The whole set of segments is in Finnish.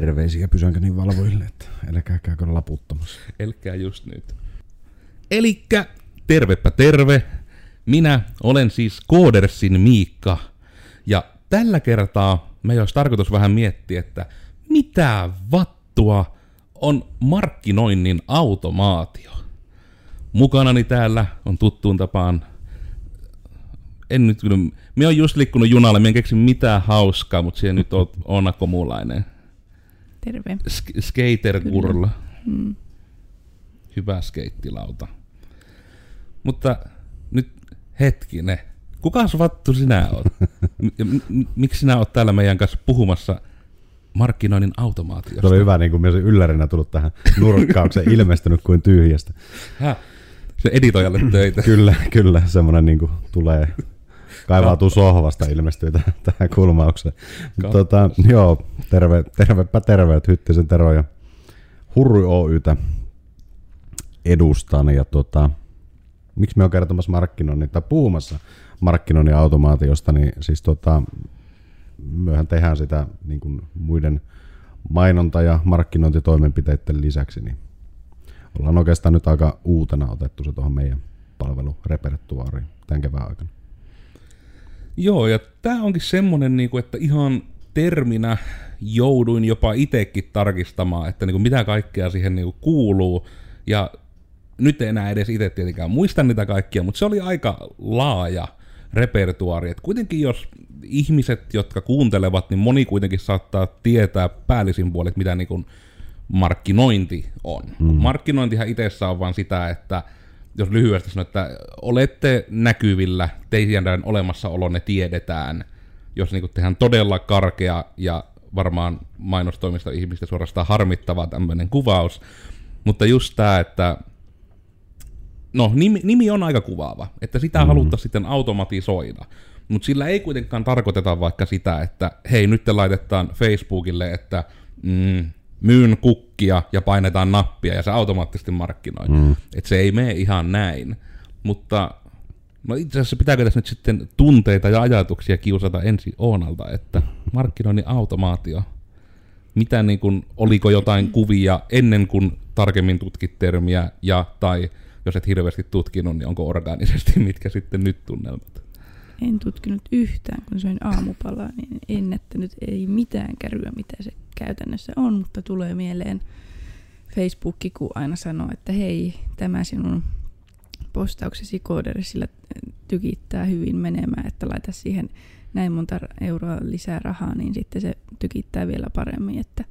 Terveisiä pysäköinnin valvojille, että älkää käykö laputtamassa. Elkää just nyt. Elikkä tervepä terve. Minä olen siis Koodersin Miikka. Ja tällä kertaa me olisi tarkoitus vähän miettiä, että mitä vattua on markkinoinnin automaatio. Mukanani täällä on tuttuun tapaan en nyt kyllä, me on just liikkunut junalle, me en keksi mitään hauskaa, mutta siellä nyt on Oona Komulainen. Terve. Sk- skater-kurla. Mm. Hyvä skeittilauta. Mutta nyt hetkinen. Kuka vattu sinä oot? M- m- miksi sinä oot täällä meidän kanssa puhumassa markkinoinnin automaatiosta? Se oli hyvä, niin kuin myös yllärinä tullut tähän nurkkaukseen, ilmestynyt kuin tyhjästä. Häh? Se editoijalle töitä. Kyllä, kyllä, semmoinen niin kuin tulee kaivautuu sohvasta ilmestyy tähän, tähän kulmaukseen. Tota, joo, terve, tervepä terveet, Hyttisen Tero ja Hurry Oytä edustan. Ja tota, miksi me on kertomassa markkinoinnin tai puhumassa markkinoinnin automaatiosta, niin siis tota, myöhän tehdään sitä niin kuin muiden mainonta- ja markkinointitoimenpiteiden lisäksi, niin ollaan oikeastaan nyt aika uutena otettu se tuohon meidän palvelurepertuaariin tämän kevään aikana. Joo, ja tämä onkin semmonen, niinku, että ihan terminä jouduin jopa itsekin tarkistamaan, että niinku, mitä kaikkea siihen niinku, kuuluu. Ja nyt en enää edes itse tietenkään muista niitä kaikkia, mutta se oli aika laaja repertuaari. Et kuitenkin jos ihmiset, jotka kuuntelevat, niin moni kuitenkin saattaa tietää päällisin puolet, mitä niinku, markkinointi on. Mm. Markkinointihan itsessä on vaan sitä, että jos lyhyesti sanon, että olette näkyvillä, teidän olemassaolonne tiedetään, jos niin tehdään todella karkea ja varmaan mainostoimista ihmistä suorastaan harmittava tämmöinen kuvaus. Mutta just tämä, että no nimi, nimi on aika kuvaava, että sitä mm. haluttaisiin sitten automatisoida. Mutta sillä ei kuitenkaan tarkoiteta vaikka sitä, että hei nyt te laitetaan Facebookille, että mm, myyn kukkia ja painetaan nappia ja se automaattisesti markkinoi. Mm. Et se ei mene ihan näin. Mutta no itse asiassa pitääkö tässä nyt sitten tunteita ja ajatuksia kiusata ensin Oonalta, että markkinoinnin automaatio, mitä niin kuin, oliko jotain kuvia ennen kuin tarkemmin tutkit termiä ja tai jos et hirveästi tutkinut, niin onko orgaanisesti mitkä sitten nyt tunnelmat? En tutkinut yhtään, kun söin aamupalaa, niin en että nyt ei mitään käryä, mitä se käytännössä on, mutta tulee mieleen Facebook, kun aina sanoo, että hei, tämä sinun postauksesi kooderisilla tykittää hyvin menemään, että laita siihen näin monta euroa lisää rahaa, niin sitten se tykittää vielä paremmin, että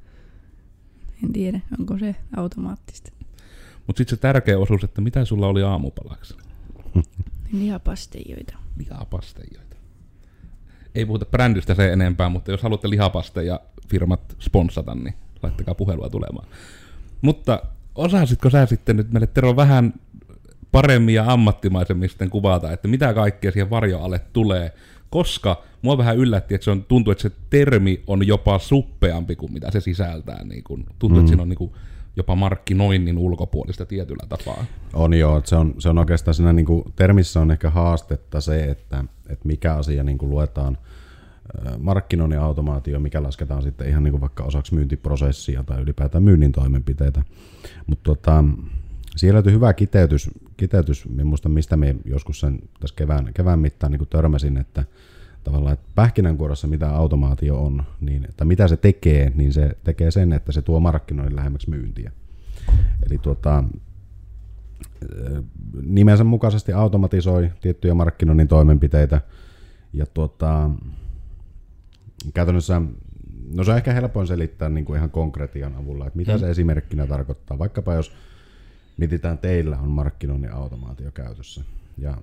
en tiedä, onko se automaattista. Mutta sitten se tärkeä osuus, että mitä sulla oli aamupalaksi? Lihapasteijoita. Lihapasteijoita. Ei puhuta brändistä se enempää, mutta jos haluatte lihapasteja firmat sponsata, niin laittakaa puhelua tulemaan. Mutta osasitko sä sitten nyt meille Tero vähän paremmin ja ammattimaisemmin sitten kuvata, että mitä kaikkea siihen varjoalle tulee, koska mua vähän yllätti, että se on, tuntuu, että se termi on jopa suppeampi kuin mitä se sisältää. Niin kun, tuntuu, mm. että siinä on niin kuin, jopa markkinoinnin ulkopuolista tietyllä tapaa. On joo, se on, se on oikeastaan siinä niin kuin, termissä on ehkä haastetta se, että, että mikä asia niin kuin luetaan markkinoinnin automaatio, mikä lasketaan sitten ihan niin kuin vaikka osaksi myyntiprosessia tai ylipäätään myynnin toimenpiteitä. Mutta tota, siellä löytyy hyvä kiteytys, kiteytys en muista mistä me joskus sen tässä kevään, kevään mittaan niin kuin törmäsin, että tavallaan, että pähkinänkuoressa mitä automaatio on, niin, tai mitä se tekee, niin se tekee sen, että se tuo markkinoinnin lähemmäksi myyntiä. Eli tuota, nimensä mukaisesti automatisoi tiettyjä markkinoinnin toimenpiteitä, ja tuota, käytännössä, no se on ehkä helpoin selittää niin kuin ihan konkretian avulla, että mitä mm. se esimerkkinä tarkoittaa. Vaikkapa jos mietitään, teillä on markkinoinnin automaatio käytössä, ja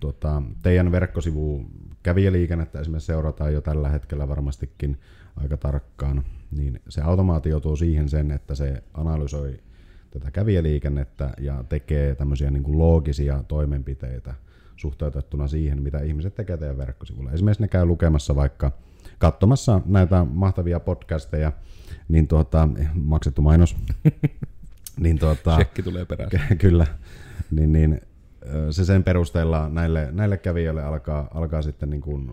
tuota, teidän verkkosivu kävijäliikennettä esimerkiksi seurataan jo tällä hetkellä varmastikin aika tarkkaan, niin se automaatio tuo siihen sen, että se analysoi tätä kävijäliikennettä ja tekee tämmöisiä niin kuin loogisia toimenpiteitä suhteutettuna siihen, mitä ihmiset tekevät teidän verkkosivulla. Esimerkiksi ne käy lukemassa vaikka katsomassa näitä mahtavia podcasteja, niin tuota, maksettu mainos, niin tuota, tulee perässä. Kyllä, niin, niin se sen perusteella näille, näille kävijöille alkaa, alkaa sitten niin kuin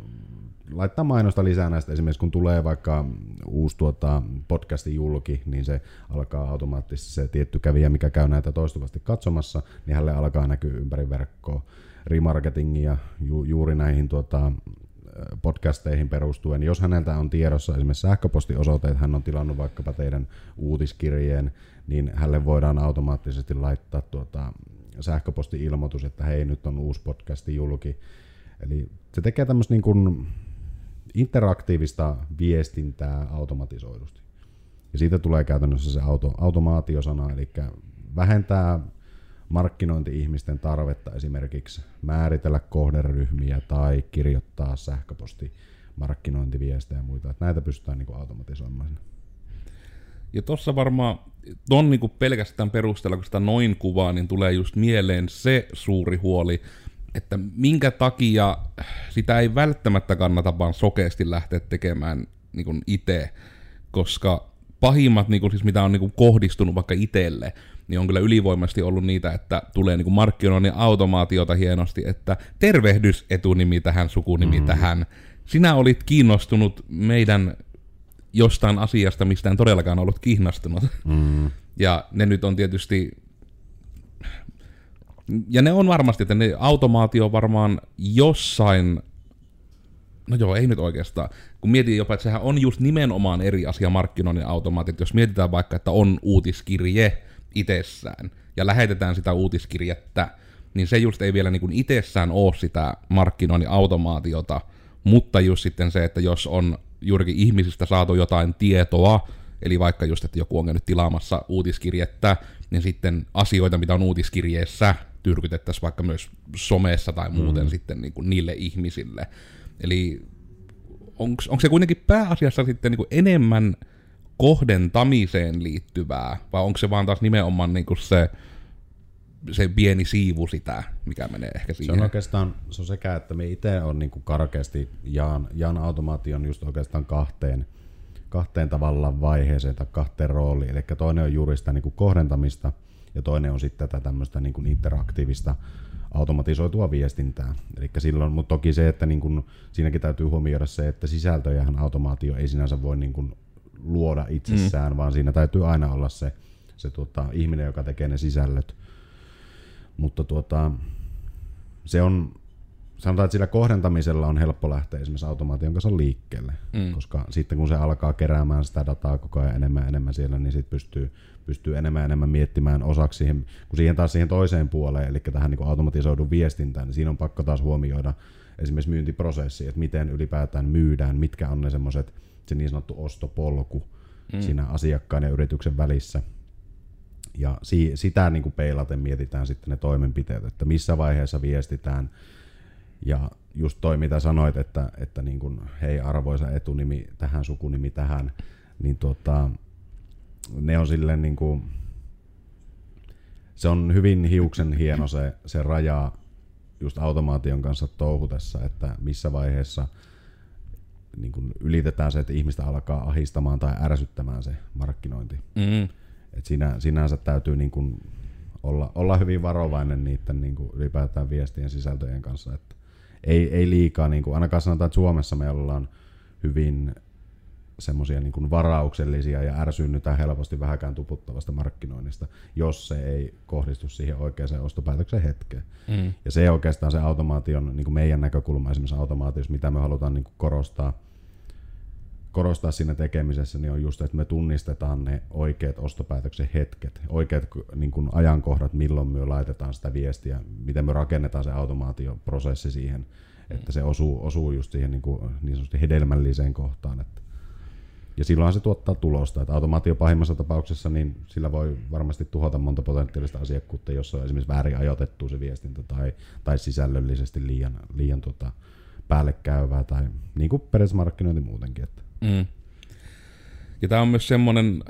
laittaa mainosta lisää näistä. Esimerkiksi kun tulee vaikka uusi tuota, podcasti julki, niin se alkaa automaattisesti se tietty kävijä, mikä käy näitä toistuvasti katsomassa, niin hänelle alkaa näkyä ympäri verkkoa remarketingia ju, juuri näihin tuota, podcasteihin perustuen. Jos häneltä on tiedossa esimerkiksi sähköpostiosoite, että hän on tilannut vaikkapa teidän uutiskirjeen, niin hänelle voidaan automaattisesti laittaa tuota sähköposti-ilmoitus, että hei, nyt on uusi podcasti julki. Eli se tekee tämmöistä niin kuin interaktiivista viestintää automatisoidusti. Ja siitä tulee käytännössä se auto, automaatiosana, eli vähentää markkinointi-ihmisten tarvetta esimerkiksi määritellä kohderyhmiä tai kirjoittaa sähköposti markkinointiviestejä ja muita. Että näitä pystytään niin automatisoimaan. Ja tuossa varmaan ton niin pelkästään perusteella, kun sitä noin kuvaa, niin tulee just mieleen se suuri huoli, että minkä takia sitä ei välttämättä kannata vaan sokeasti lähteä tekemään niin itse, koska pahimmat, niin kuin, siis mitä on niin kuin kohdistunut vaikka itselle, niin on kyllä ylivoimaisesti ollut niitä, että tulee niin markkinoinnin automaatiota hienosti, että tervehdys etunimi tähän, sukunimi mm. tähän. Sinä olit kiinnostunut meidän jostain asiasta, mistä en todellakaan ollut kiinnostunut. Mm. Ja ne nyt on tietysti ja ne on varmasti, että ne automaatio varmaan jossain, no joo, ei nyt oikeastaan, kun mietin jopa, että sehän on just nimenomaan eri asia markkinoinnin automaatit, jos mietitään vaikka, että on uutiskirje itsessään, ja lähetetään sitä uutiskirjettä, niin se just ei vielä niin kuin itsessään ole sitä markkinoinnin automaatiota, mutta just sitten se, että jos on juurikin ihmisistä saatu jotain tietoa, eli vaikka just, että joku on käynyt tilaamassa uutiskirjettä, niin sitten asioita, mitä on uutiskirjeessä, tyrkytettäisiin vaikka myös somessa tai muuten mm. sitten niin kuin niille ihmisille. Eli onko se kuitenkin pääasiassa sitten niin kuin enemmän kohdentamiseen liittyvää, vai onko se vaan taas nimenomaan niin kuin se, se pieni siivu sitä, mikä menee ehkä siihen? Se on oikeastaan se on sekä, että me itse on niin kuin karkeasti jaan, jaan automaation just oikeastaan kahteen, kahteen tavallaan vaiheeseen tai kahteen rooliin. Eli toinen on juuri sitä niin kuin kohdentamista, ja toinen on sitten tätä tämmöistä niin kuin interaktiivista automatisoitua viestintää. Eli silloin, mutta toki se, että niin kuin, siinäkin täytyy huomioida se, että sisältöjähän automaatio ei sinänsä voi niin kuin luoda itsessään, mm. vaan siinä täytyy aina olla se, se tuota, ihminen, joka tekee ne sisällöt. Mutta tuota, se on, sanotaan, että sillä kohdentamisella on helppo lähteä esimerkiksi automaation kanssa liikkeelle, mm. koska sitten kun se alkaa keräämään sitä dataa koko ajan enemmän ja enemmän siellä, niin sitten pystyy, pystyy enemmän ja enemmän miettimään osaksi siihen, kun siihen taas siihen toiseen puoleen, eli tähän niin automatisoidun viestintään, niin siinä on pakko taas huomioida esimerkiksi myyntiprosessi, että miten ylipäätään myydään, mitkä on ne semmoiset, se niin sanottu ostopolku mm. siinä asiakkaan ja yrityksen välissä. Ja si- sitä niin kuin peilaten mietitään sitten ne toimenpiteet, että missä vaiheessa viestitään, ja just toi, mitä sanoit, että, että niin kuin, hei arvoisa etunimi tähän, sukunimi tähän, niin tota, ne on silleen niin kuin, se on hyvin hiuksen hieno se, se raja just automaation kanssa touhutessa, että missä vaiheessa niin kuin ylitetään se, että ihmistä alkaa ahistamaan tai ärsyttämään se markkinointi. Mm. Et siinä, sinänsä täytyy niin kuin olla, olla hyvin varovainen niiden niin kuin ylipäätään viestien sisältöjen kanssa, että ei, ei liikaa, niin kuin, ainakaan sanotaan, että Suomessa me ollaan hyvin semmoisia niin varauksellisia ja ärsynnytään helposti vähäkään tuputtavasta markkinoinnista, jos se ei kohdistu siihen oikeaan ostopäätöksen hetkeen. Mm. Ja se oikeastaan se automaation, niin kuin meidän näkökulma esimerkiksi automaatiossa, mitä me halutaan niin kuin korostaa, korostaa siinä tekemisessä, niin on just, että me tunnistetaan ne oikeat ostopäätöksen hetket, oikeat niin kuin ajankohdat, milloin me laitetaan sitä viestiä, miten me rakennetaan se automaatioprosessi siihen, että se osuu, osuu just siihen niin, kuin, niin sanotusti hedelmälliseen kohtaan. Että ja silloin se tuottaa tulosta. Että automaatio pahimmassa tapauksessa, niin sillä voi varmasti tuhota monta potentiaalista asiakkuutta, jos on esimerkiksi väärin ajoitettu se viestintä tai, tai sisällöllisesti liian, liian tota, päälle käyvää tai niin kuin muutenkin. Että. Mm. Ja tämä on myös semmoinen,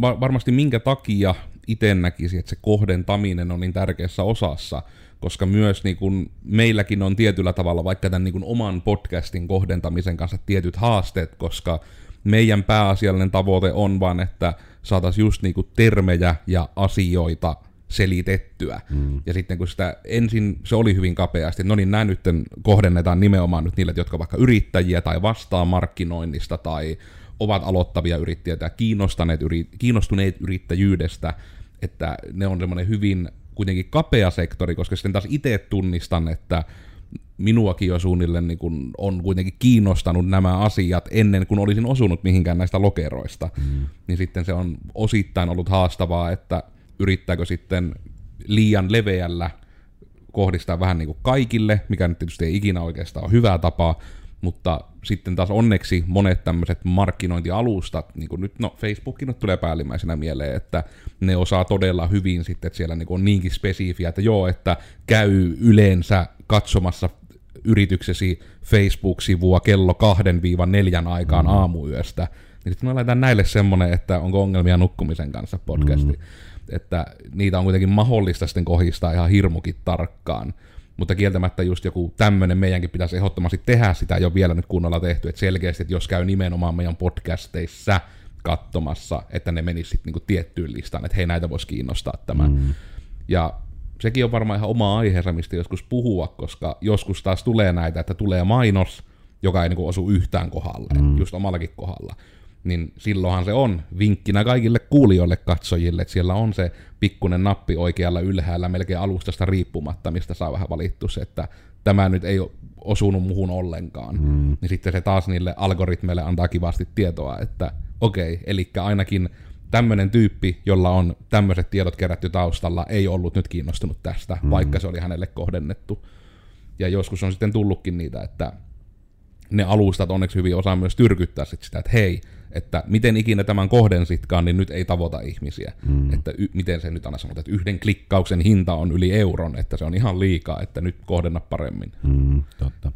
varmasti minkä takia itse näkisi, että se kohdentaminen on niin tärkeässä osassa, koska myös niin kun meilläkin on tietyllä tavalla vaikka tämän niin kun oman podcastin kohdentamisen kanssa tietyt haasteet, koska meidän pääasiallinen tavoite on vaan, että saataisiin just niinku termejä ja asioita selitettyä. Mm. Ja sitten kun sitä ensin se oli hyvin kapeasti, no niin nämä nyt kohdennetaan nimenomaan nyt niille, jotka vaikka yrittäjiä tai vastaa markkinoinnista tai ovat aloittavia yrittäjiä tai kiinnostuneet, yri, kiinnostuneet yrittäjyydestä, että ne on semmoinen hyvin kuitenkin kapea sektori, koska sitten taas itse tunnistan, että minuakin jo suunnilleen niin kun on kuitenkin kiinnostanut nämä asiat ennen kuin olisin osunut mihinkään näistä lokeroista. Mm. Niin sitten se on osittain ollut haastavaa, että yrittääkö sitten liian leveällä kohdistaa vähän niin kuin kaikille, mikä nyt tietysti ei ikinä oikeastaan ole hyvä tapa, mutta sitten taas onneksi monet tämmöiset markkinointialustat, niin kuin nyt, no Facebookin nyt tulee päällimmäisenä mieleen, että ne osaa todella hyvin sitten, että siellä niin on niinkin spesifiä, että joo, että käy yleensä katsomassa yrityksesi Facebook-sivua kello 2-4 aikaan mm. aamuyöstä, niin sitten me laitetaan näille semmonen, että onko ongelmia nukkumisen kanssa podcasti. Mm. Että niitä on kuitenkin mahdollista sitten kohistaa ihan hirmukin tarkkaan. Mutta kieltämättä just joku tämmöinen meidänkin pitäisi ehdottomasti tehdä sitä jo vielä nyt kunnolla tehty, että selkeästi, että jos käy nimenomaan meidän podcasteissa katsomassa, että ne menisivät sitten niinku tiettyyn listaan, että hei näitä voisi kiinnostaa tämä. Mm. Ja sekin on varmaan ihan oma aiheensa, mistä joskus puhua, koska joskus taas tulee näitä, että tulee mainos, joka ei niinku osu yhtään kohdalle, mm. just omallakin kohdalla. Niin silloinhan se on vinkkinä kaikille kuulijoille, katsojille, että siellä on se pikkunen nappi oikealla ylhäällä melkein alustasta riippumatta, mistä saa vähän valittu se, että tämä nyt ei osunut muhun ollenkaan. Mm. Niin sitten se taas niille algoritmeille antaa kivasti tietoa, että okei, okay, eli ainakin tämmöinen tyyppi, jolla on tämmöiset tiedot kerätty taustalla, ei ollut nyt kiinnostunut tästä, mm. vaikka se oli hänelle kohdennettu. Ja joskus on sitten tullutkin niitä, että ne alustat onneksi hyvin osaa myös tyrkyttää sit sitä, että hei, että miten ikinä tämän kohdensitkaan, niin nyt ei tavoita ihmisiä. Mm. Että y- miten se nyt aina sanotaan, että yhden klikkauksen hinta on yli euron, että se on ihan liikaa, että nyt kohdenna paremmin. Mm, totta.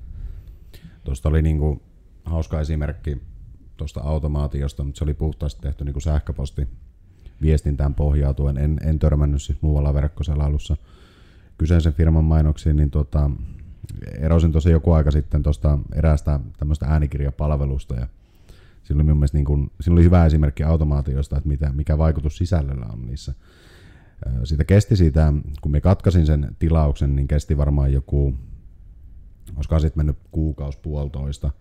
Tuosta oli niinku hauska esimerkki tuosta automaatiosta, mutta se oli puhtaasti tehty niin kuin sähköposti viestintään pohjautuen. En, en törmännyt siis muualla verkkoselailussa kyseisen firman mainoksiin, niin tota, erosin tosi joku aika sitten tuosta eräästä tämmöistä äänikirjapalvelusta ja siinä oli mielestä niin kuin, siinä oli hyvä esimerkki automaatiosta, että mitä, mikä vaikutus sisällöllä on niissä. Siitä kesti siitä, kun me katkasin sen tilauksen, niin kesti varmaan joku, olisikohan sitten mennyt kuukausi puolitoista –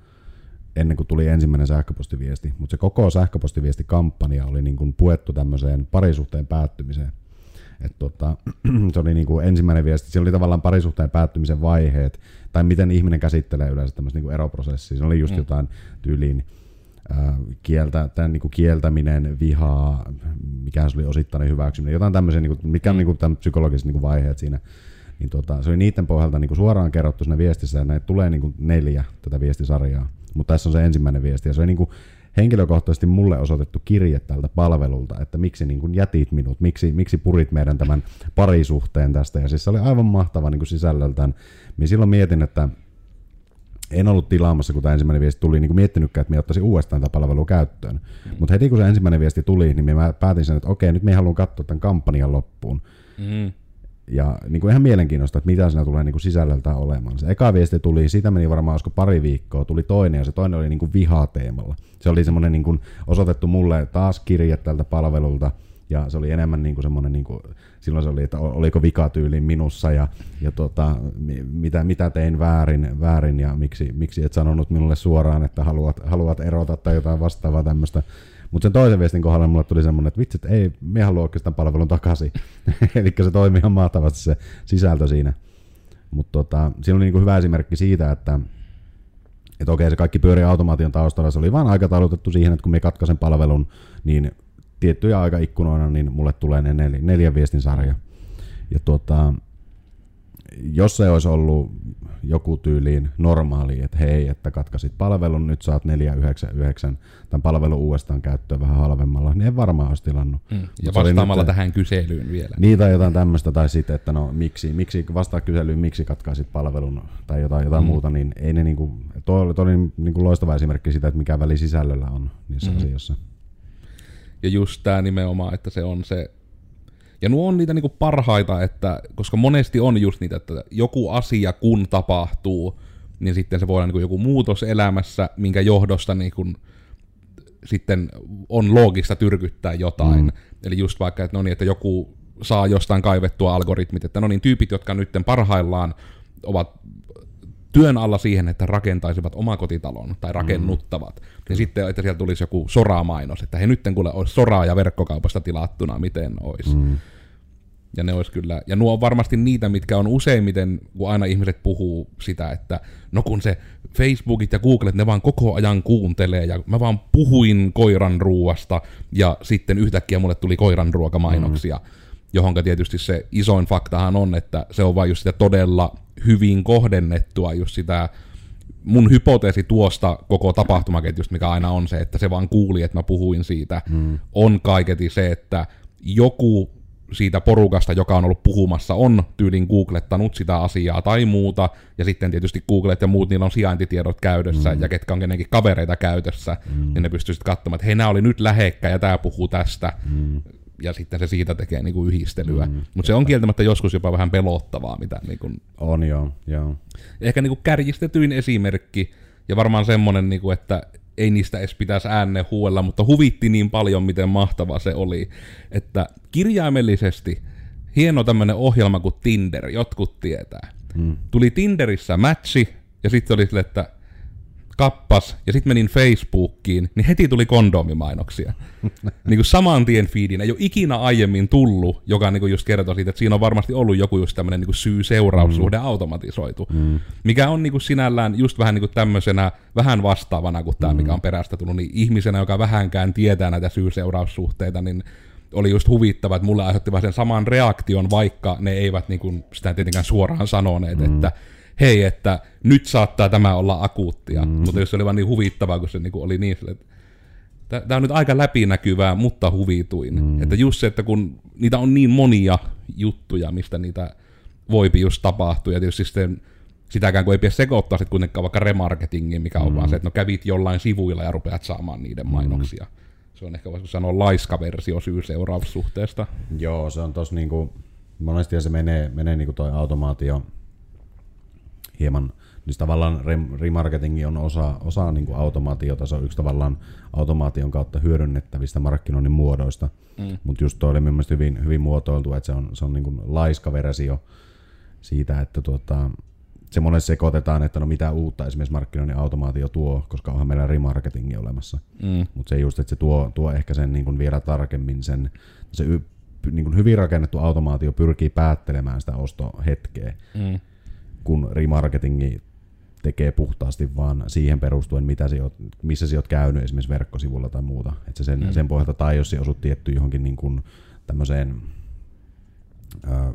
ennen kuin tuli ensimmäinen sähköpostiviesti, mutta se koko sähköpostiviestikampanja oli niin kuin puettu tämmöiseen parisuhteen päättymiseen. Et tota, se oli niin kuin ensimmäinen viesti, se oli tavallaan parisuhteen päättymisen vaiheet, tai miten ihminen käsittelee yleensä tämmöistä niin kuin eroprosessia. Se oli just mm. jotain tyyliin kieltä, tämän niin kuin kieltäminen, vihaa, mikä se oli osittainen hyväksyminen, jotain tämmöisiä, niin kuin, mikä on mm. niin kuin tämän psykologiset niin kuin vaiheet siinä. Niin tota, se oli niiden pohjalta niin kuin suoraan kerrottu siinä viestissä, että näitä tulee niin kuin neljä tätä viestisarjaa. Mutta tässä on se ensimmäinen viesti, ja se on niin kuin henkilökohtaisesti mulle osoitettu kirje tältä palvelulta, että miksi niin kuin jätit minut, miksi, miksi purit meidän tämän parisuhteen tästä. Ja siis se oli aivan mahtava niin kuin sisällöltään. Minä silloin mietin, että en ollut tilaamassa, kun tämä ensimmäinen viesti tuli, niin kuin miettinytkään, että minä ottaisin uudestaan tätä palvelua käyttöön. Mm. Mutta heti kun se ensimmäinen viesti tuli, niin minä päätin sen, että okei, nyt minä haluan katsoa tämän kampanjan loppuun. Mm. Ja niin kuin ihan mielenkiintoista, että mitä siinä tulee niin kuin sisällöltä olemaan. Se eka viesti tuli, siitä meni varmaan olisiko pari viikkoa, tuli toinen ja se toinen oli niin kuin vihateemalla. Se oli semmoinen niin kuin osoitettu mulle taas kirje tältä palvelulta ja se oli enemmän niin kuin semmoinen, niin kuin, silloin se oli, että oliko vikatyyli minussa ja, ja tota, mitä, mitä tein väärin, väärin ja miksi, miksi et sanonut minulle suoraan, että haluat, haluat erota tai jotain vastaavaa tämmöistä. Mutta sen toisen viestin kohdalla mulle tuli semmoinen, että vitsi, että ei, me halua oikeastaan palvelun takaisin. Eli se toimii ihan mahtavasti se sisältö siinä. Mutta tota, siinä oli niinku hyvä esimerkki siitä, että että okei, se kaikki pyörii automaation taustalla. Se oli vain aikataulutettu siihen, että kun me katkaisen palvelun, niin tiettyjä aikaikkunoina, niin mulle tulee ne neljä, neljän viestin sarja. Ja tota, jos se olisi ollut joku tyyliin normaali, että hei, että katkasit palvelun, nyt saat 499 tämän palvelun uudestaan käyttöön vähän halvemmalla, niin en varmaan olisi tilannut. Mm. Ja vastaamalla nyt, tähän kyselyyn vielä. Niitä jotain tämmöistä, tai sitten, että no miksi, miksi vastaa kyselyyn, miksi katkaisit palvelun, tai jotain, jotain mm. muuta, niin ei ne niinku, toi oli, toi oli niinku loistava esimerkki siitä, että mikä väli sisällöllä on niissä mm. asioissa. Ja just tämä nimenomaan, että se on se ja nuo on niitä niinku parhaita, että, koska monesti on just niitä, että joku asia kun tapahtuu, niin sitten se voi olla niinku joku muutos elämässä, minkä johdosta niinku sitten on loogista tyrkyttää jotain. Mm. Eli just vaikka, että, no niin, että joku saa jostain kaivettua algoritmit, että no niin, tyypit, jotka nyt parhaillaan ovat työn alla siihen, että rakentaisivat omakotitalon tai rakennuttavat. Mm. Ja sitten, että sieltä tulisi joku soraa-mainos, että he nyt kuule olisi soraa ja verkkokaupasta tilattuna, miten olisi. Mm. Ja ne olisi kyllä, ja nuo on varmasti niitä, mitkä on useimmiten, kun aina ihmiset puhuu sitä, että no kun se Facebookit ja Googlet, ne vaan koko ajan kuuntelee, ja mä vaan puhuin koiran ruuasta, ja sitten yhtäkkiä mulle tuli koiran ruokamainoksia, mm. Johonka tietysti se isoin faktahan on, että se on vain just sitä todella hyvin kohdennettua, just sitä mun hypoteesi tuosta koko tapahtumaketjusta, mikä aina on se, että se vaan kuuli, että mä puhuin siitä, mm. on kaiketi se, että joku siitä porukasta, joka on ollut puhumassa, on tyylin googlettanut sitä asiaa tai muuta, ja sitten tietysti Googlet ja muut, niillä on sijaintitiedot käytössä, mm. ja ketkä on kenenkin kavereita käytössä, mm. niin ne pystyy sitten katsomaan, että hei, nämä oli nyt lähekkä, ja tämä puhuu tästä, mm. Ja sitten se siitä tekee niinku yhdistelyä. Mm. Mutta se on kieltämättä joskus jopa vähän pelottavaa, mitä niinku... On joo, joo. Ehkä niinku kärjistetyin esimerkki, ja varmaan semmoinen, niinku, että ei niistä edes pitäisi ääneen huuella, mutta huvitti niin paljon, miten mahtava se oli, että kirjaimellisesti hieno tämmöinen ohjelma kuin Tinder, jotkut tietää. Hmm. Tuli Tinderissä matchi, ja sitten oli sille, että kappas, ja sitten menin Facebookiin, niin heti tuli kondomimainoksia. niin kuin saman tien feedin. Ei ole ikinä aiemmin tullut, joka niin kuin just kertoo siitä, että siinä on varmasti ollut joku just tämmöinen niin syy-seuraussuhde mm. automatisoitu. Mm. Mikä on niin kuin sinällään just vähän niin kuin tämmöisenä, vähän vastaavana kuin tämä, mm. mikä on perästä tullut, niin ihmisenä, joka vähänkään tietää näitä syy-seuraussuhteita, niin oli just huvittava, että mulle aiheutti sen saman reaktion, vaikka ne eivät niin kuin sitä tietenkään suoraan sanoneet, mm. että hei, että nyt saattaa tämä olla akuuttia. Mm. Mutta jos se oli vaan niin huvittavaa, kun se niin kuin oli niin että tämä on nyt aika läpinäkyvää, mutta huvituin. Mm. Että just se, että kun niitä on niin monia juttuja, mistä niitä voipi just tapahtua, ja tietysti sitten sitäkään kun ei pidä sekoittaa sitten kuitenkaan vaikka remarketingiin, mikä on mm. vaan se, että no kävit jollain sivuilla ja rupeat saamaan niiden mm. mainoksia. Mm. Se on ehkä voisiko sanoa laiska versio syy-seuraussuhteesta. Joo, se on tossa niinku, monesti se menee, menee niinku toi automaatio hieman, niin tavallaan remarketingi on osa, osa niin kuin automaatiota, se on yksi tavallaan automaation kautta hyödynnettävistä markkinoinnin muodoista, mm. mutta just toi oli mielestäni hyvin, hyvin muotoiltu, että se on, se on niin kuin laiska versio siitä, että tuota, se monesti sekoitetaan, että no mitä uutta esimerkiksi markkinoinnin automaatio tuo, koska onhan meillä remarketingi olemassa. Mm. Mutta se just, että se tuo, tuo ehkä sen niin kuin vielä tarkemmin sen, se y, niin kuin hyvin rakennettu automaatio pyrkii päättelemään sitä ostohetkeä. Mm kun remarketingi tekee puhtaasti vaan siihen perustuen, mitä sä oot, missä sä oot käynyt esimerkiksi verkkosivulla tai muuta. Et se sen, mm. sen pohjalta, tai jos sä osut tietty johonkin niin kuin tämmöiseen äh,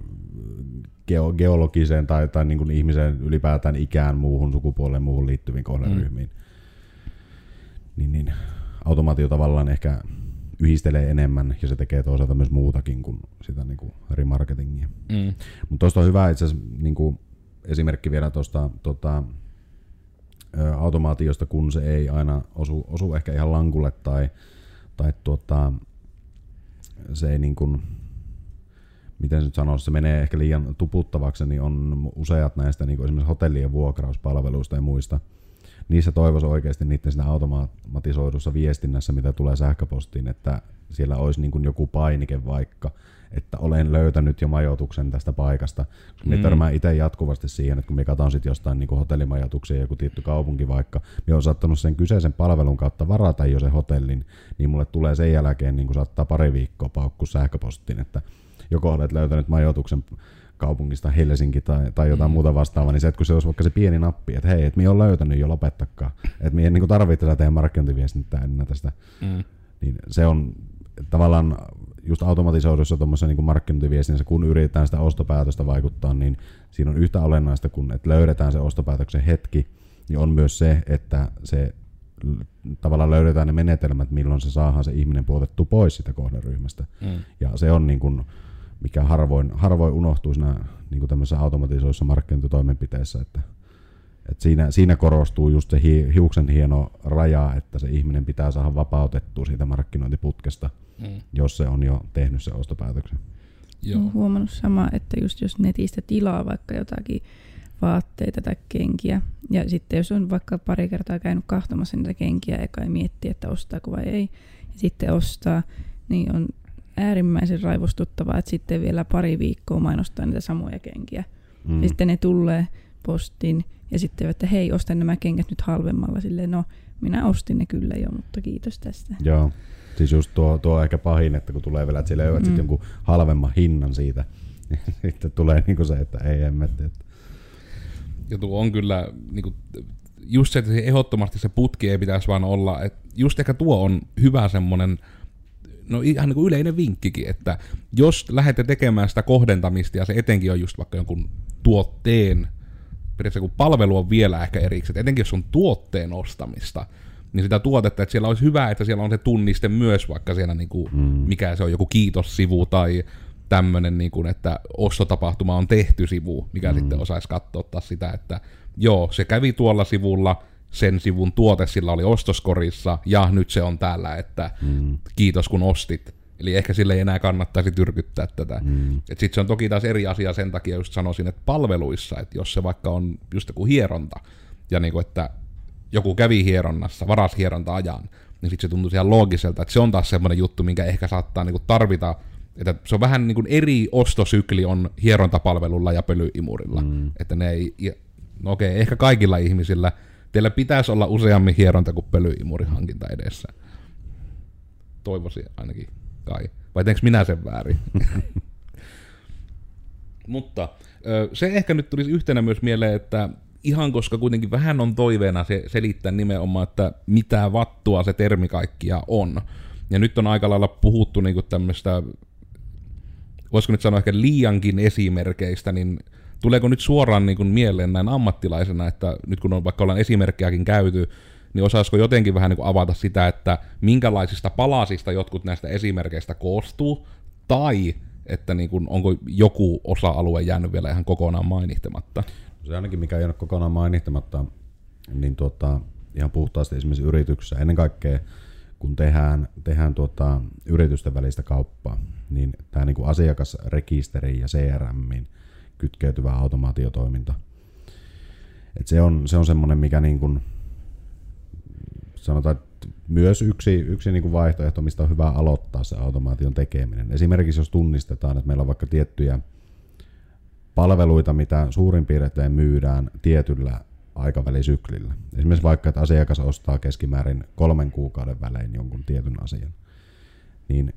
geo, geologiseen tai, tai niin kuin ihmisen ylipäätään ikään, muuhun sukupuoleen, muuhun liittyviin kohderyhmiin, mm. niin, niin automaatio tavallaan ehkä yhdistelee enemmän ja se tekee toisaalta myös muutakin kuin sitä niin kuin remarketingia. Mm. Mutta tuosta on hyvä itse asiassa niin kuin esimerkki vielä tuosta tota, automaatiosta, kun se ei aina osu, osu ehkä ihan lankulle tai, tai tuota, se ei niin kuin, miten se nyt sanoisi, se menee ehkä liian tuputtavaksi, niin on useat näistä niin kuin esimerkiksi hotellien vuokrauspalveluista ja muista. Niissä toivoisi oikeasti niiden siinä automatisoidussa viestinnässä, mitä tulee sähköpostiin, että siellä olisi niin kuin joku painike vaikka, että olen löytänyt jo majoituksen tästä paikasta. Koska mm. törmää itse jatkuvasti siihen, että kun me katson sitten jostain niin hotellimajoituksia, joku tietty kaupunki vaikka, niin on saattanut sen kyseisen palvelun kautta varata jo se hotellin, niin mulle tulee sen jälkeen niin kuin saattaa pari viikkoa paukku sähköpostiin, että joko olet löytänyt majoituksen kaupungista Helsinki tai, tai jotain mm. muuta vastaavaa, niin se, että kun se olisi vaikka se pieni nappi, että hei, että minä olen löytänyt jo, lopettakaa. Että minä en niin tarvitse tätä teidän markkinointiviestintää enää tästä. Mm. Niin se on tavallaan just automatisoidussa tuommoisessa niin markkinointiviestinnässä, kun yritetään sitä ostopäätöstä vaikuttaa, niin siinä on yhtä olennaista, kun että löydetään se ostopäätöksen hetki, niin on myös se, että se tavallaan löydetään ne menetelmät, milloin se saadaan se ihminen puotettu pois sitä kohderyhmästä. Mm. Ja se on niin kuin, mikä harvoin, harvoin unohtuu siinä niin kuin tämmöisessä automatisoissa markkinointitoimenpiteessä, että, että siinä, siinä korostuu just se hi, hiuksen hieno raja, että se ihminen pitää saada vapautettua siitä markkinointiputkesta, mm. jos se on jo tehnyt se ostopäätöksen. Joo. Olen huomannut sama, että just jos netistä tilaa vaikka jotakin vaatteita tai kenkiä, ja sitten jos on vaikka pari kertaa käynyt kahtomassa niitä kenkiä, eka ei miettiä, että ostaako vai ei, ja sitten ostaa, niin on äärimmäisen raivostuttavaa, että sitten vielä pari viikkoa mainostaa niitä samoja kenkiä. Mm. Ja sitten ne tulee postiin ja sitten, että hei, ostan nämä kengät nyt halvemmalla. Silleen, no, minä ostin ne kyllä jo, mutta kiitos tästä. Joo, siis just tuo, tuo on ehkä pahin, että kun tulee vielä, että sille mm. sitten jonkun halvemman hinnan siitä, sitten tulee niin kuin se, että ei emmetti. Että... Ja tuo on kyllä niin kuin, just se, että se ehdottomasti se putki ei pitäisi vaan olla, että just ehkä tuo on hyvä semmoinen, no ihan niin kuin yleinen vinkkikin, että jos lähdette tekemään sitä kohdentamista ja se etenkin on just vaikka jonkun tuotteen, periaatteessa kun palvelu on vielä ehkä erikseen, etenkin jos on tuotteen ostamista, niin sitä tuotetta, että siellä olisi hyvä, että siellä on se tunniste myös, vaikka siellä niin kuin, mm. mikä se on, joku kiitossivu tai tämmöinen, niin kuin, että ostotapahtuma on tehty sivu, mikä mm. sitten osaisi katsoa sitä, että joo, se kävi tuolla sivulla, sen sivun tuote sillä oli ostoskorissa, ja nyt se on täällä, että mm. kiitos kun ostit. Eli ehkä sille ei enää kannattaisi tyrkyttää tätä. Mm. Sitten se on toki taas eri asia sen takia, just sanoisin, että palveluissa, että jos se vaikka on just joku hieronta, ja niin kuin, että joku kävi hieronnassa, varas hieronta ajan, niin sitten se tuntuu ihan loogiselta, että se on taas semmoinen juttu, minkä ehkä saattaa niin kuin tarvita, että se on vähän niin kuin eri ostosykli on hierontapalvelulla ja pölyimurilla. Mm. Että ne ei, no okei, ehkä kaikilla ihmisillä, teillä pitäisi olla useammin hieronta kuin pölyimurihankinta edessä. Toivoisin ainakin kai. Vai teenkö minä sen väärin? Mutta se ehkä nyt tulisi yhtenä myös mieleen, että ihan koska kuitenkin vähän on toiveena se selittää nimenomaan, että mitä vattua se termi kaikkia on. Ja nyt on aika lailla puhuttu niinku tämmöistä, voisiko nyt sanoa ehkä liiankin esimerkeistä, niin tuleeko nyt suoraan niin kuin mieleen näin ammattilaisena, että nyt kun on vaikka ollaan esimerkkejäkin käyty, niin osaisiko jotenkin vähän niin kuin avata sitä, että minkälaisista palasista jotkut näistä esimerkkeistä koostuu, tai että niin kuin, onko joku osa-alue jäänyt vielä ihan kokonaan mainittamatta? Se ainakin, mikä ei ole kokonaan mainittamatta, niin tuota, ihan puhtaasti esimerkiksi yrityksessä, ennen kaikkea kun tehdään, tehdään tuota, yritysten välistä kauppaa, niin tämä niin asiakasrekisteri ja CRM kytkeytyvä automaatiotoiminta. Et se on, se on semmoinen, mikä niin kuin, sanotaan, että myös yksi, yksi niin kuin vaihtoehto, mistä on hyvä aloittaa se automaation tekeminen. Esimerkiksi jos tunnistetaan, että meillä on vaikka tiettyjä palveluita, mitä suurin piirtein myydään tietyllä aikavälisyklillä. Esimerkiksi vaikka, että asiakas ostaa keskimäärin kolmen kuukauden välein jonkun tietyn asian, niin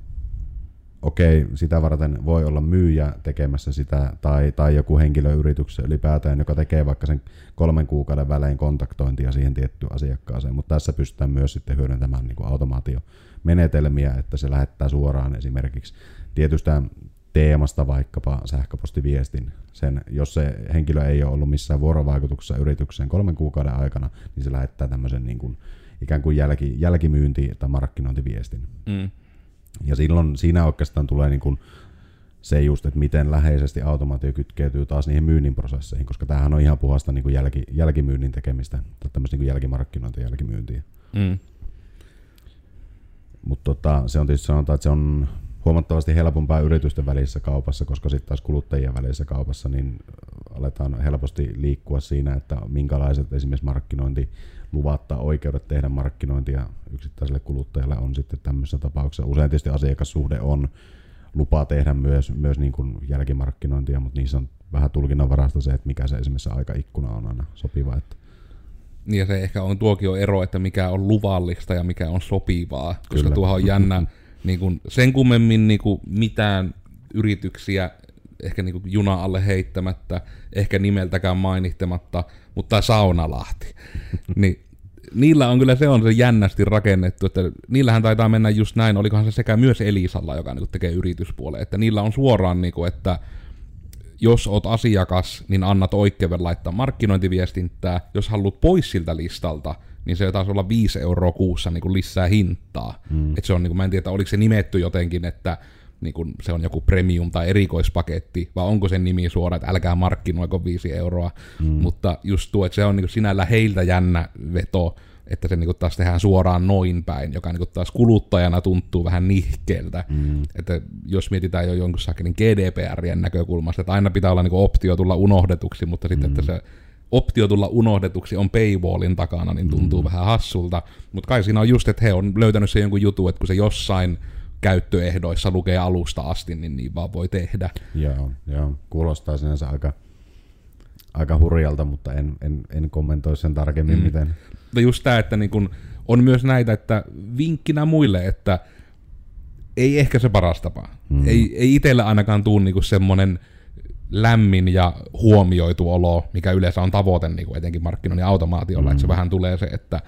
okei, sitä varten voi olla myyjä tekemässä sitä, tai, tai joku henkilö yrityksessä ylipäätään, joka tekee vaikka sen kolmen kuukauden välein kontaktointia siihen tiettyyn asiakkaaseen, mutta tässä pystytään myös sitten hyödyntämään niin kuin automaatiomenetelmiä, että se lähettää suoraan esimerkiksi tietystä teemasta vaikkapa sähköpostiviestin. Sen, jos se henkilö ei ole ollut missään vuorovaikutuksessa yritykseen kolmen kuukauden aikana, niin se lähettää tämmöisen niin kuin, ikään kuin jälki, jälkimyynti- tai markkinointiviestin. Mm. Ja silloin siinä oikeastaan tulee niin kuin se just, että miten läheisesti automaatio kytkeytyy taas niihin myynnin prosesseihin, koska tämähän on ihan puhasta niin kuin jälki, jälkimyynnin tekemistä, tai tämmöistä niin kuin jälkimarkkinointia jälkimyyntiä. Mm. Mutta tota, se on tietysti sanotaan, että se on huomattavasti helpompaa yritysten välisessä kaupassa, koska sitten taas kuluttajien välisessä kaupassa niin aletaan helposti liikkua siinä, että minkälaiset esimerkiksi markkinointi luvatta oikeudet tehdä markkinointia yksittäiselle kuluttajalle on sitten tämmöisessä tapauksessa. Usein tietysti asiakassuhde on lupa tehdä myös, myös niin kuin jälkimarkkinointia, mutta niissä on vähän tulkinnanvarasta se, että mikä se esimerkiksi aikaikkuna on aina sopiva. Että niin ja se ehkä on tuokin on ero, että mikä on luvallista ja mikä on sopivaa, koska Kyllä. tuohon on jännä, niin kuin sen kummemmin niin kuin mitään yrityksiä ehkä niin juna alle heittämättä, ehkä nimeltäkään mainittamatta, mutta Saunalahti. niin niillä on kyllä se on se jännästi rakennettu, että niillähän taitaa mennä just näin, olikohan se sekä myös Elisalla, joka niin tekee yrityspuoleen, että niillä on suoraan, niin kuin, että jos oot asiakas, niin annat oikeuden laittaa markkinointiviestintää, jos haluat pois siltä listalta, niin se taas olla 5 euroa kuussa niin kuin lisää hintaa. Mm. Et se on, niin kuin, mä en tiedä, oliko se nimetty jotenkin, että niin kun se on joku premium tai erikoispaketti, vai onko sen nimi suora, että älkää markkinoiko 5 euroa. Mm. Mutta just tuo, että se on niin sinällä heiltä jännä veto, että se niin taas tehdään suoraan noin päin, joka niin taas kuluttajana tuntuu vähän nihkeeltä. Mm. Että jos mietitään jo jonkun sakenin GDPRien näkökulmasta, että aina pitää olla niin optio tulla unohdetuksi, mutta sitten, mm. että se optio tulla unohdetuksi on paywallin takana, niin tuntuu mm. vähän hassulta. Mutta kai siinä on just, että he on löytänyt se jonkun jutun, että kun se jossain käyttöehdoissa lukee alusta asti, niin niin vaan voi tehdä. Joo, joo. kuulostaa sinänsä aika, aika hurjalta, mutta en, en, en kommentoi sen tarkemmin, mm. miten. Ja just tämä, että niin kun on myös näitä, että vinkkinä muille, että ei ehkä se paras tapa. Mm. Ei, ei itsellä ainakaan tule niinku semmoinen lämmin ja huomioitu olo, mikä yleensä on tavoite niinku etenkin markkinoinnin automaatiolla, mm. että se vähän tulee se, että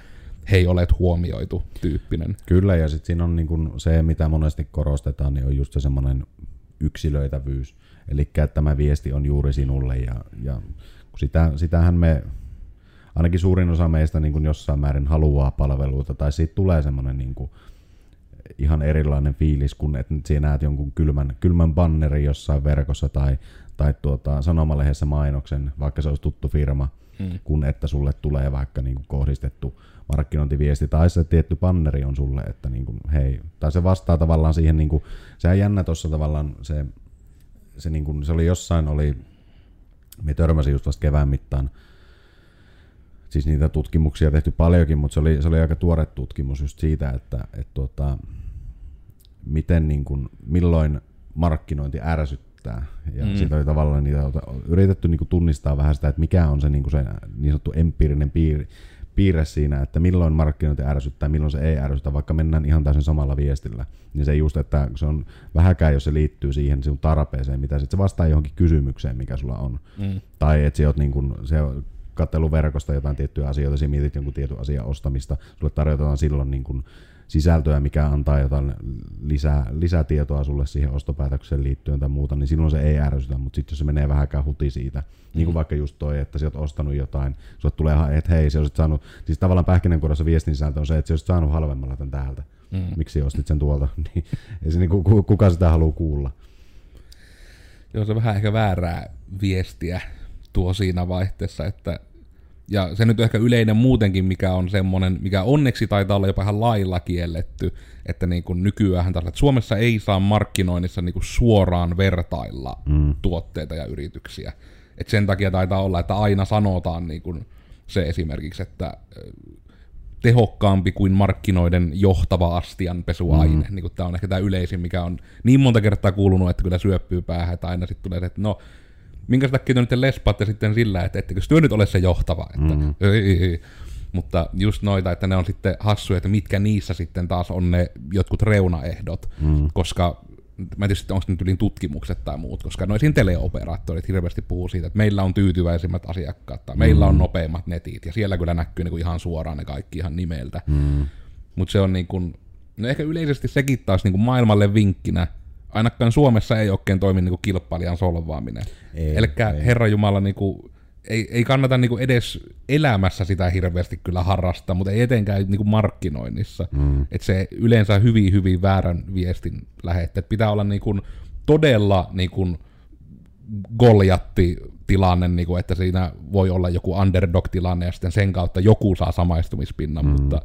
hei, olet huomioitu tyyppinen. Kyllä, ja sitten siinä on niin kun se, mitä monesti korostetaan, niin on just se semmoinen yksilöitävyys. Eli että tämä viesti on juuri sinulle, ja, ja sitä, sitähän me, ainakin suurin osa meistä niin kuin jossain määrin haluaa palveluita, tai siitä tulee semmoinen niin kuin ihan erilainen fiilis, kun että nyt sinä näet jonkun kylmän, kylmän bannerin jossain verkossa tai, tai tuota, sanomalehdessä mainoksen, vaikka se olisi tuttu firma, hmm. kun että sulle tulee vaikka niin kuin kohdistettu markkinointiviesti tai se tietty banneri on sulle, että niin kuin, hei, tai se vastaa tavallaan siihen, niin kuin, se on jännä tuossa tavallaan se, se, niin kuin, se oli jossain, oli, me törmäsin just vasta kevään mittaan, siis niitä tutkimuksia tehty paljonkin, mutta se oli, se oli aika tuore tutkimus just siitä, että et tuota, miten niin kuin, milloin markkinointi ärsyttää. Ja mm. siitä oli tavallaan niitä yritetty niin kuin tunnistaa vähän sitä, että mikä on se niin, kuin se niin sanottu empiirinen piiri, piirre siinä, että milloin markkinointi ärsyttää, milloin se ei ärsytä, vaikka mennään ihan täysin samalla viestillä. Niin se just, että se on vähäkään, jos se liittyy siihen sinun tarpeeseen, mitä sitten se vastaa johonkin kysymykseen, mikä sulla on. Mm. Tai että se on niin kuin, se katteluverkosta jotain tiettyjä asioita, sinä mietit jonkun tietyn asian ostamista, sulle tarjotaan silloin niin kuin sisältöä, mikä antaa jotain lisää, lisätietoa sulle siihen ostopäätökseen liittyen tai muuta, niin silloin se ei ärsytä, mutta sitten jos se menee vähänkään huti siitä, mm. niin kuin mm. vaikka just toi, että sä oot ostanut jotain, sulle tulee, että hei, se olisit saanut, siis tavallaan pähkinänkuoressa viestin sisältö on se, että se olisit saanut halvemmalla tämän täältä, mm. miksi ostit sen tuolta, niin ei se niin, kuka sitä haluaa kuulla. Joo, se on vähän ehkä väärää viestiä tuo siinä vaihteessa, että ja se nyt on ehkä yleinen muutenkin, mikä on semmoinen, mikä onneksi taitaa olla jopa ihan lailla kielletty, että niin kuin nykyään että Suomessa ei saa markkinoinnissa niin kuin suoraan vertailla mm. tuotteita ja yrityksiä. Et sen takia taitaa olla, että aina sanotaan niin kuin se esimerkiksi, että tehokkaampi kuin markkinoiden johtava astianpesuaine. Mm. Niin tämä on ehkä tämä yleisin, mikä on niin monta kertaa kuulunut, että kyllä syöppyy päähän, että aina sitten tulee, että no, minkä takia te nyt lespaatte sitten sillä, että ettekö työ nyt ole se johtava, että mm. ei, ei, ei. Mutta just noita, että ne on sitten hassuja, että mitkä niissä sitten taas on ne jotkut reunaehdot, mm. koska mä en tiedä onko ne nyt tutkimukset tai muut, koska noisin teleoperaattorit hirveästi puhuu siitä, että meillä on tyytyväisimmät asiakkaat tai meillä on mm. nopeimmat netit, ja siellä kyllä näkyy niin kuin ihan suoraan ne kaikki ihan nimeltä. Mm. Mutta se on niin kuin, no ehkä yleisesti sekin taas niin kuin maailmalle vinkkinä, ainakaan Suomessa ei oikein toimi niin kuin kilpailijan solvaaminen. Eli Herra Jumala, niin kuin, ei, ei kannata niin kuin edes elämässä sitä hirveästi kyllä harrastaa, mutta ei etenkään niin kuin markkinoinnissa. Mm. Että se yleensä hyvin, hyvin väärän viestin lähettää. Pitää olla niin kuin todella niin kuin goljatti tilanne, niin kuin, että siinä voi olla joku underdog-tilanne ja sitten sen kautta joku saa samaistumispinnan, mm. mutta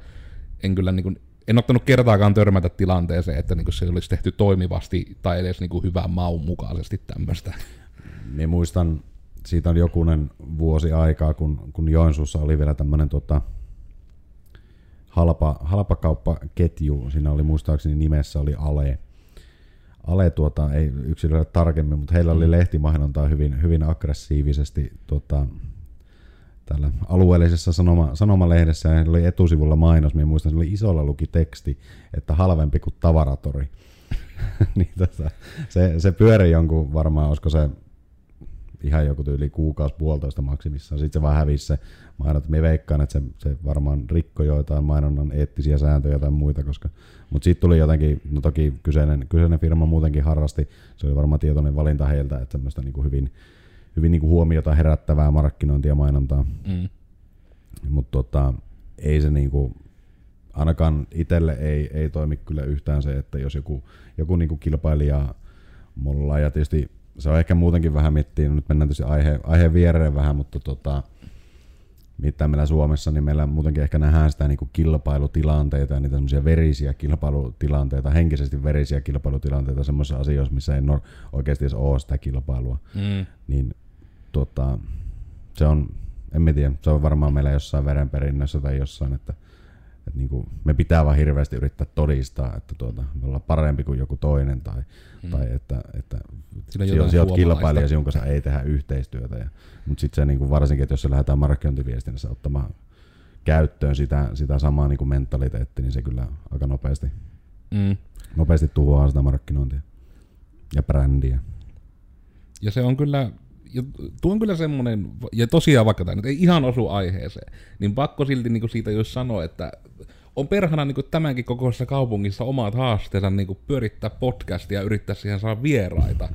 en kyllä niin kuin en ottanut kertaakaan törmätä tilanteeseen, että niin se olisi tehty toimivasti tai edes niin hyvän maun mukaisesti tämmöistä. Niin muistan, siitä on jokunen vuosi aikaa, kun, kun Joensuussa oli vielä tämmöinen tota, halpa, halpakauppaketju. Siinä oli muistaakseni nimessä oli Ale. Ale tuota, ei yksilöidä tarkemmin, mutta heillä oli mm. lehtimainontaa hyvin, hyvin aggressiivisesti tuota, täällä alueellisessa sanoma, sanomalehdessä ja oli etusivulla mainos, minä muistan, se oli isolla luki teksti, että halvempi kuin tavaratori. niin tota, se, se pyöri jonkun varmaan, olisiko se ihan joku tyyli kuukausi puolitoista maksimissaan. Sitten se vaan hävisi se mainot. Me veikkaan, että se, se varmaan rikko joitain mainonnan eettisiä sääntöjä tai muita, koska mutta sitten tuli jotenkin, no toki kyseinen, kyseinen firma muutenkin harrasti, se oli varmaan tietoinen valinta heiltä, että semmoista niin kuin hyvin, hyvin niin kuin huomiota herättävää markkinointia ja mainontaa. Mm. Mutta tota, ei se niin kuin, ainakaan itselle ei, ei toimi kyllä yhtään se, että jos joku, joku niin kuin kilpailija mulla ja tietysti se on ehkä muutenkin vähän miettiä, nyt mennään tietysti aihe, aiheen viereen vähän, mutta tota, mitä meillä Suomessa, niin meillä muutenkin ehkä nähdään sitä niin kuin kilpailutilanteita ja niitä semmoisia verisiä kilpailutilanteita, henkisesti verisiä kilpailutilanteita semmoisissa asioissa, missä ei oikeasti edes ole sitä kilpailua. Mm. Niin tota, se on, en mä tiedä, se on varmaan meillä jossain verenperinnössä tai jossain, että Et niin kuin me pitää vaan hirveästi yrittää todistaa, että tuota, me ollaan parempi kuin joku toinen tai, hmm. tai että, että jotain on kilpailija, jonka kanssa ei tehdä yhteistyötä. Ja, mutta sitten se niin kuin varsinkin, että jos se lähdetään markkinointiviestinnässä ottamaan käyttöön sitä, sitä samaa niin kuin mentaliteettia, niin se kyllä aika nopeasti, Mm. nopeasti tuhoaa sitä markkinointia ja brändiä. Ja se on kyllä, tuo on kyllä semmoinen, ja tosiaan vaikka tämä nyt ei ihan osu aiheeseen, niin pakko silti niin siitä jos sanoa, että on perhana niin tämänkin kokoisessa kaupungissa omat haasteensa niin pyörittää podcastia ja yrittää siihen saada vieraita.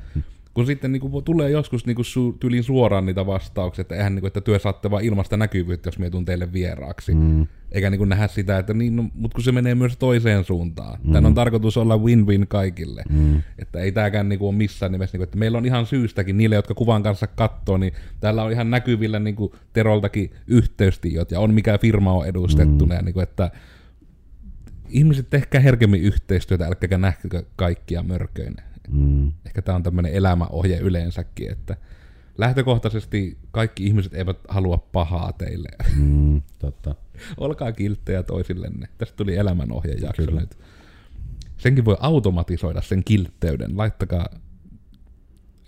Kun sitten niin kuin, tulee joskus niin kuin, su, tyylin suoraan niitä vastauksia, että eihän niin kuin, että työ saatte vaan ilmasta näkyvyyttä, jos mietun teille vieraaksi. Mm. Eikä niin kuin, nähdä sitä, että niin, no, mutta kun se menee myös toiseen suuntaan. Mm. Tämän on tarkoitus olla win-win kaikille. Mm. Että ei tämäkään niin kuin, ole missään nimessä, niin kuin, että meillä on ihan syystäkin niille, jotka kuvan kanssa katsoo, niin täällä on ihan näkyvillä niin kuin, Teroltakin yhteystiot ja on mikä firma on edustettuna. Mm. Ja, niin kuin, että ihmiset tehkää herkemmin yhteistyötä, älkääkä nähkö kaikkia mörköinä. Mm. Ehkä tämä on tämmöinen elämäohje yleensäkin, että lähtökohtaisesti kaikki ihmiset eivät halua pahaa teille. Mm, totta. Olkaa kilttejä toisillenne. Tästä tuli elämänohjejakso Kyllä. nyt. Senkin voi automatisoida sen kiltteyden. Laittakaa,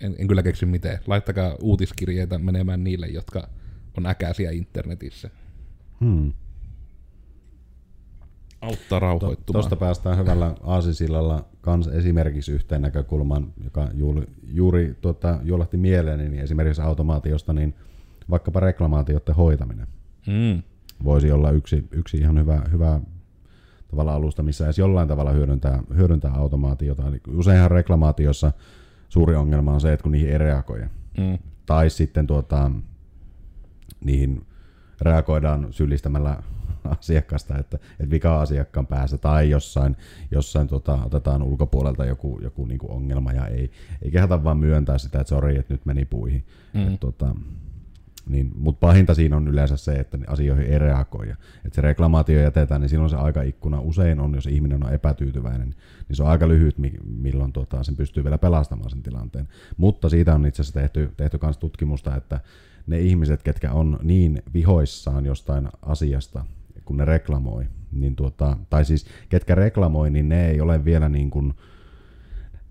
en, en kyllä keksi miten, laittakaa uutiskirjeitä menemään niille, jotka on äkäisiä internetissä. Hmm. Auttaa rauhoittumaan. Tuosta päästään hyvällä aasisillalla kans esimerkiksi yhteen näkökulmaan, joka juuri, juuri tuota, juolahti mieleeni, niin esimerkiksi automaatiosta, niin vaikkapa reklamaatioiden hoitaminen Mm. voisi olla yksi, yksi ihan hyvä, hyvä tavalla alusta, missä edes jollain tavalla hyödyntää, hyödyntää automaatiota. Eli useinhan reklamaatiossa suuri ongelma on se, että kun niihin ei reagoida. Mm. Tai sitten tuota, niihin reagoidaan syyllistämällä asiakasta, että, että vika asiakkaan päässä tai jossain, jossain tota, otetaan ulkopuolelta joku, joku niinku ongelma ja ei, ei kehata vaan myöntää sitä, että sori, että nyt meni puihin. Mm. Et, tota, niin, mutta pahinta siinä on yleensä se, että asioihin ei reagoida. Että se reklamaatio jätetään, niin silloin se aikaikkuna usein on, jos ihminen on epätyytyväinen, niin se on aika lyhyt, mi- milloin tota, sen pystyy vielä pelastamaan sen tilanteen. Mutta siitä on itse asiassa tehty, tehty myös tutkimusta, että ne ihmiset, ketkä on niin vihoissaan jostain asiasta, kun ne reklamoi, niin tuota, tai siis ketkä reklamoi, niin ne ei ole vielä niin kuin,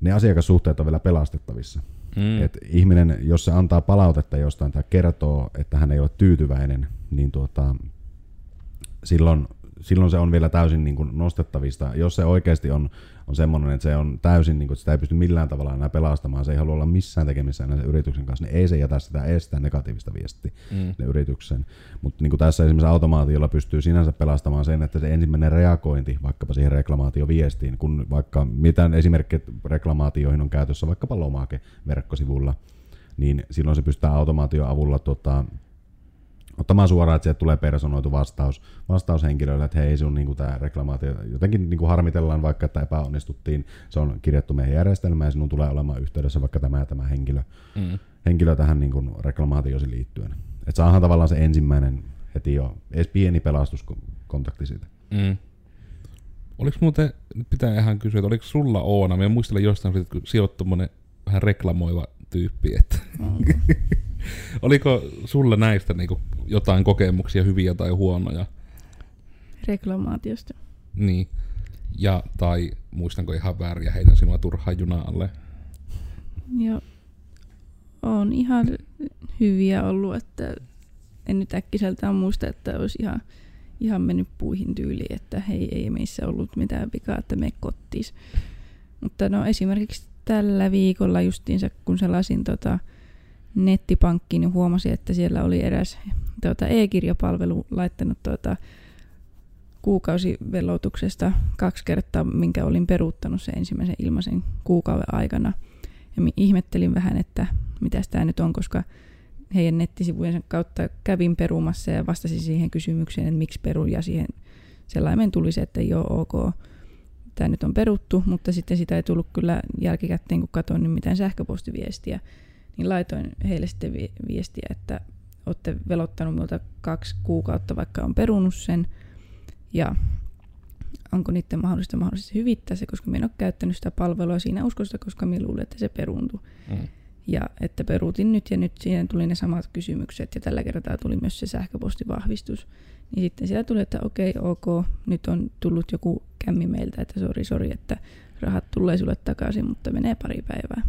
ne asiakassuhteet on vielä pelastettavissa. Mm. Et ihminen, jos se antaa palautetta jostain tai kertoo, että hän ei ole tyytyväinen, niin tuota, silloin, silloin se on vielä täysin niin kuin nostettavista. Jos se oikeasti on, on semmoinen, että se on täysin, niin kuin, että sitä ei pysty millään tavalla enää pelastamaan, se ei halua olla missään tekemissä enää sen yrityksen kanssa, niin ei se jätä sitä estää negatiivista viestiä Mm. ne yritykseen. Mutta niin tässä esimerkiksi automaatiolla pystyy sinänsä pelastamaan sen, että se ensimmäinen reagointi vaikkapa siihen reklamaatioviestiin, kun vaikka mitään esimerkkejä reklamaatioihin on käytössä vaikkapa lomake verkkosivulla, niin silloin se pystyy automaation avulla tota, ottamaan suoraan, että sieltä tulee personoitu vastaus, vastaus henkilölle, että hei sun niin tämä reklamaatio, jotenkin niin kuin harmitellaan vaikka, että epäonnistuttiin, se on kirjattu meidän järjestelmään ja sinun tulee olemaan yhteydessä vaikka tämä ja tämä henkilö, Mm. henkilö tähän niin kuin reklamaatiosi liittyen. Että saadaan tavallaan se ensimmäinen heti jo, edes pieni pelastuskontakti siitä. Mm. Oliko muuten, nyt pitää ihan kysyä, että oliko sulla Oona, mä muistelen jostain, että kun sijoit tommonen vähän reklamoiva tyyppi, että oliko sulla näistä niinku jotain kokemuksia, hyviä tai huonoja? Reklamaatiosta. Niin. Ja, tai muistanko ihan väärin ja heitän sinua turhaan junaan alle? Joo. On ihan hyviä ollut, että en nyt äkkiseltään muista, että olisi ihan, ihan mennyt puihin tyyliin, että hei, ei meissä ollut mitään vikaa, että me kottis. Mutta no esimerkiksi tällä viikolla justiinsa, kun selasin tota nettipankkiin, niin huomasin, että siellä oli eräs tota, e-kirjapalvelu laittanut tota, kuukausivelotuksesta kaksi kertaa, minkä olin peruuttanut sen ensimmäisen ilmaisen kuukauden aikana. Ja ihmettelin vähän, että mitä tämä nyt on, koska heidän nettisivujen kautta kävin perumassa ja vastasin siihen kysymykseen, että miksi perun, ja siihen sellainen tuli se, että joo, ok, tämä nyt on peruttu, mutta sitten sitä ei tullut kyllä jälkikäteen, kun katsoin niin mitään sähköpostiviestiä, niin laitoin heille sitten vi- viestiä, että olette velottanut minulta kaksi kuukautta, vaikka on perunut sen, ja onko niiden mahdollista mahdollisesti hyvittää se, koska minä en ole käyttänyt sitä palvelua siinä uskossa, koska minä luulen, että se peruuntui. Mm. Ja että peruutin nyt ja nyt siihen tuli ne samat kysymykset ja tällä kertaa tuli myös se sähköpostivahvistus. Niin sitten siellä tuli, että okei, ok, nyt on tullut joku kämmi meiltä, että sori, sori, että rahat tulee sulle takaisin, mutta menee pari päivää.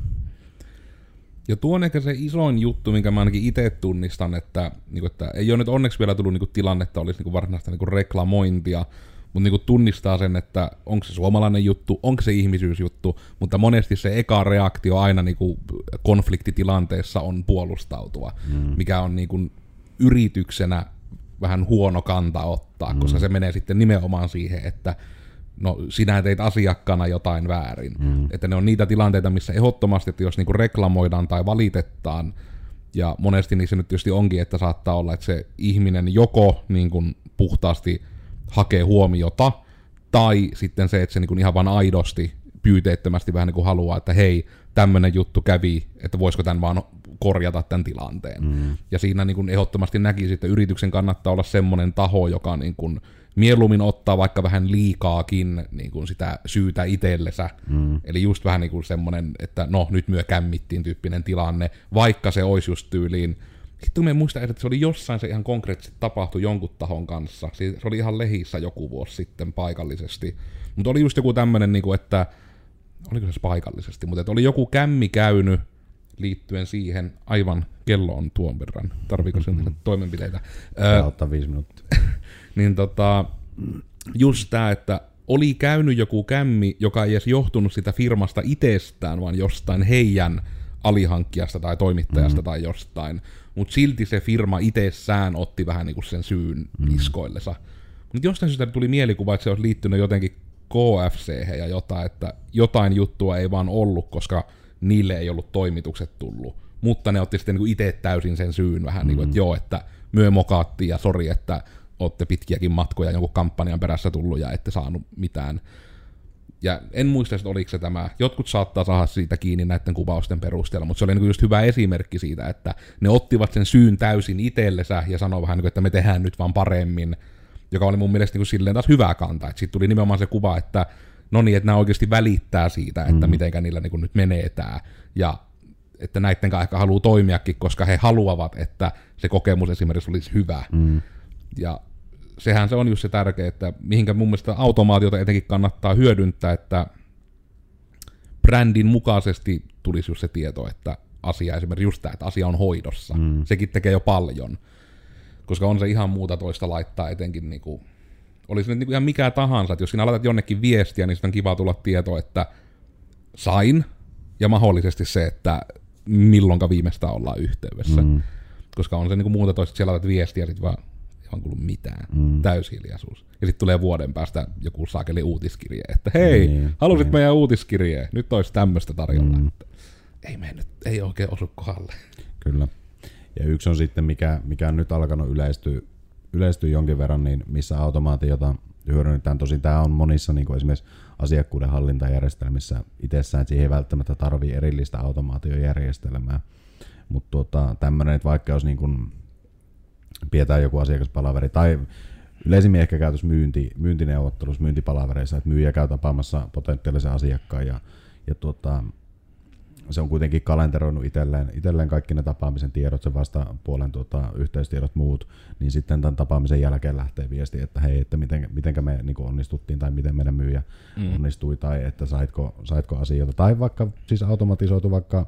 Ja tuo on ehkä se isoin juttu, minkä mä ainakin itse tunnistan, että, niin että ei ole nyt onneksi vielä tullut niin tilannetta, olisi niin varsinaista niin reklamointia, mutta niin tunnistaa sen, että onko se suomalainen juttu, onko se ihmisyysjuttu, mutta monesti se eka reaktio aina niin kuin konfliktitilanteessa on puolustautua, mm. mikä on niin kuin yrityksenä vähän huono kanta ottaa, mm. koska se menee sitten nimenomaan siihen, että no sinä teit asiakkaana jotain väärin. Mm. Että ne on niitä tilanteita, missä ehdottomasti, että jos niinku reklamoidaan tai valitetaan, ja monesti niissä nyt tietysti onkin, että saattaa olla, että se ihminen joko niin kuin puhtaasti hakee huomiota, tai sitten se, että se niin kuin ihan vain aidosti, pyyteettömästi vähän niin kuin haluaa, että hei, tämmöinen juttu kävi, että voisiko tämän vaan korjata tämän tilanteen. Mm. Ja siinä niin kuin ehdottomasti näkisi, että yrityksen kannattaa olla semmoinen taho, joka niin kuin mieluummin ottaa vaikka vähän liikaakin niin kuin sitä syytä itsellensä. Mm. Eli just vähän niin kuin semmoinen, että no nyt myö kämmittiin tyyppinen tilanne, vaikka se olisi just tyyliin sitten me muista, että se oli jossain se ihan konkreettisesti tapahtui jonkun tahon kanssa. Se oli ihan lehissä joku vuosi sitten paikallisesti. Mutta oli just joku tämmöinen, niin että oliko se paikallisesti, mutta oli joku kämmi käynyt liittyen siihen, aivan kello on tuon verran, tarviiko mm-hmm. toimenpiteitä. Tämä ottaa viisi minuuttia. niin tota, just tämä, että oli käynyt joku kämmi, joka ei edes johtunut sitä firmasta itsestään, vaan jostain heidän alihankkijasta tai toimittajasta mm. tai jostain. Mutta silti se firma itsessään otti vähän niinku sen syyn mm. niskoillensa. Mutta jostain syystä tuli mielikuva, että se olisi liittynyt jotenkin KFC ja jotain, että jotain juttua ei vaan ollut, koska niille ei ollut toimitukset tullut. Mutta ne otti sitten niinku itse täysin sen syyn vähän, mm. niin kuin, että joo, että myö mokaattiin ja sori, että olette pitkiäkin matkoja jonkun kampanjan perässä tullut ja ette saanut mitään. Ja en muista, että oliko se tämä. Jotkut saattaa saada siitä kiinni näiden kuvausten perusteella, mutta se oli niin just hyvä esimerkki siitä, että ne ottivat sen syyn täysin itsellensä ja sanoi vähän, niin että me tehdään nyt vaan paremmin, joka oli mun mielestä niin silleen taas hyvä kanta. Sitten tuli nimenomaan se kuva, että no niin, että nämä oikeasti välittää siitä, että mm. mitenkä niillä niin nyt menee tämä. Ja että näiden kanssa ehkä haluaa toimiakin, koska he haluavat, että se kokemus esimerkiksi olisi hyvä. Mm. Ja sehän se on just se tärkeä, että mihinkä mun mielestä automaatiota etenkin kannattaa hyödyntää, että brändin mukaisesti tulisi just se tieto, että asia esimerkiksi just tämä, että asia on hoidossa. Mm. Sekin tekee jo paljon. Koska on se ihan muuta toista laittaa etenkin niinku, olisi nyt niinku ihan mikä tahansa, että jos sinä laitat jonnekin viestiä, niin sitten on kiva tulla tieto, että sain, ja mahdollisesti se, että milloinka viimeistä ollaan yhteydessä. Mm. Koska on se niinku muuta toista, että siellä laitat viestiä, sitten vaan vaan kuulu mitään. Mm. Täyshiljaisuus. Ja sitten tulee vuoden päästä joku saakeli uutiskirje, että hei, niin, halusit niin. meidän uutiskirjeen, nyt olisi tämmöistä tarjolla. Mm. Että ei me nyt, ei oikein osu kohdalle. Kyllä. Ja yksi on sitten, mikä, mikä on nyt alkanut yleistyä, yleistyä jonkin verran, niin missä automaatiota hyödynnetään. Tosin tämä on monissa niin kuin esimerkiksi asiakkuuden hallintajärjestelmissä itsessään, että siihen ei välttämättä tarvii erillistä automaatiojärjestelmää. Mutta tuota, tämmöinen, että vaikka jos niin kuin pidetään joku asiakaspalaveri tai yleisimmin ehkä käytös myynti, myyntineuvottelussa, myyntipalavereissa, että myyjä käy tapaamassa potentiaalisen asiakkaan ja, ja tuota, se on kuitenkin kalenteroinut itselleen, itselleen kaikki ne tapaamisen tiedot, se vasta puolen tuota, yhteystiedot muut, niin sitten tämän tapaamisen jälkeen lähtee viesti, että hei, että miten, mitenkä me niin onnistuttiin tai miten meidän myyjä mm. onnistui tai että saitko, saitko asioita. Tai vaikka siis automatisoitu vaikka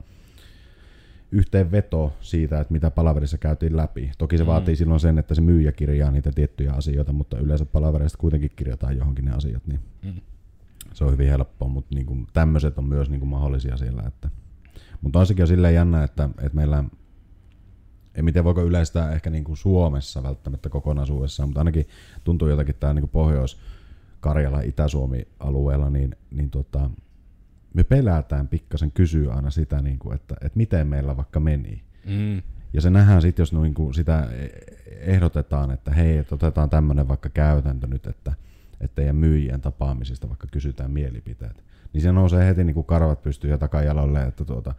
yhteenveto siitä, että mitä palaverissa käytiin läpi. Toki se mm. vaatii silloin sen, että se myyjä kirjaa niitä tiettyjä asioita, mutta yleensä palaverista kuitenkin kirjataan johonkin ne asiat, niin mm. se on hyvin helppoa, mutta niin kuin, tämmöiset on myös niin kuin mahdollisia siellä. Että. Mutta on sekin jo silleen jännä, että, että meillä ei miten voiko yleistää ehkä niin kuin Suomessa välttämättä kokonaisuudessaan, mutta ainakin tuntuu jotakin tämä niin Pohjois-Karjala, Itä-Suomi-alueella, niin, niin tota, me pelätään pikkasen kysyä aina sitä, niin kuin, että, että miten meillä vaikka meni. Mm. Ja se nähdään sitten, jos niin kuin sitä ehdotetaan, että hei, että otetaan tämmöinen vaikka käytäntö nyt, että, että teidän myyjien tapaamisista vaikka kysytään mielipiteet. Niin se nousee heti niin kuin karvat pystyy ja takajalolle, että, tuota,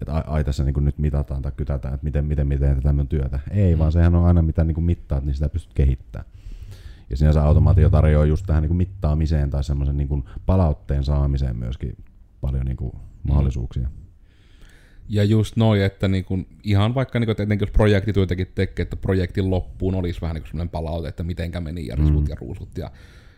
että ai, tässä niin kuin nyt mitataan tai kytätään, että miten, miten, miten tämmöinen työtä. Ei, mm. vaan sehän on aina mitä niin kuin mittaat, niin sitä pystyt kehittämään. Ja sinänsä automaatio tarjoaa just tähän niin kuin mittaamiseen tai semmoisen niin palautteen saamiseen myöskin paljon niin kuin mahdollisuuksia. Ja just noin, että niinku, ihan vaikka niinku, että etenkin jos projektityötäkin tekee, että projektin loppuun olisi vähän niinku sellainen palaute, että mitenkä meni ja risut mm. ja ruusut ja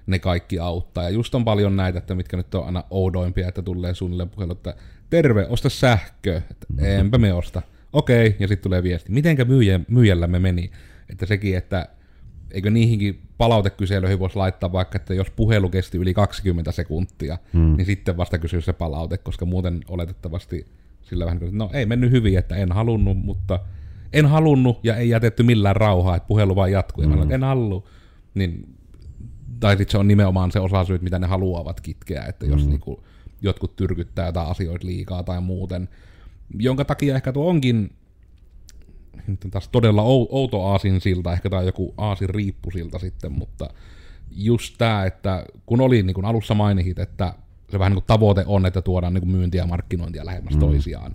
ne kaikki auttaa. Ja just on paljon näitä, että mitkä nyt on aina oudoimpia, että tulee suunnilleen puhelu, että terve, osta sähkö. Että mm. enpä me osta. Okei, okay. ja sitten tulee viesti. Mitenkä myyjä, myyjällä me meni? Että sekin, että eikö niihinkin palautekyselyihin voisi laittaa vaikka, että jos puhelu kesti yli 20 sekuntia, mm. niin sitten vasta kysyä se palaute, koska muuten oletettavasti sillä vähän, että no ei mennyt hyvin, että en halunnut, mutta en halunnut ja ei jätetty millään rauhaa, että puhelu vaan jatkuu. Mm. Ja mä olen, en halua. Niin, tai sitten se on nimenomaan se osa syyt, mitä ne haluavat kitkeä, että jos mm. niinku, jotkut tyrkyttää jotain asioita liikaa tai muuten, jonka takia ehkä tuo onkin nyt taas todella outo aasin silta, ehkä tämä joku aasin riippusilta sitten, mutta just tämä, että kun oli niin kun alussa mainihit, että se vähän niin kuin tavoite on, että tuodaan niin kuin myyntiä ja markkinointia lähemmäs mm. toisiaan,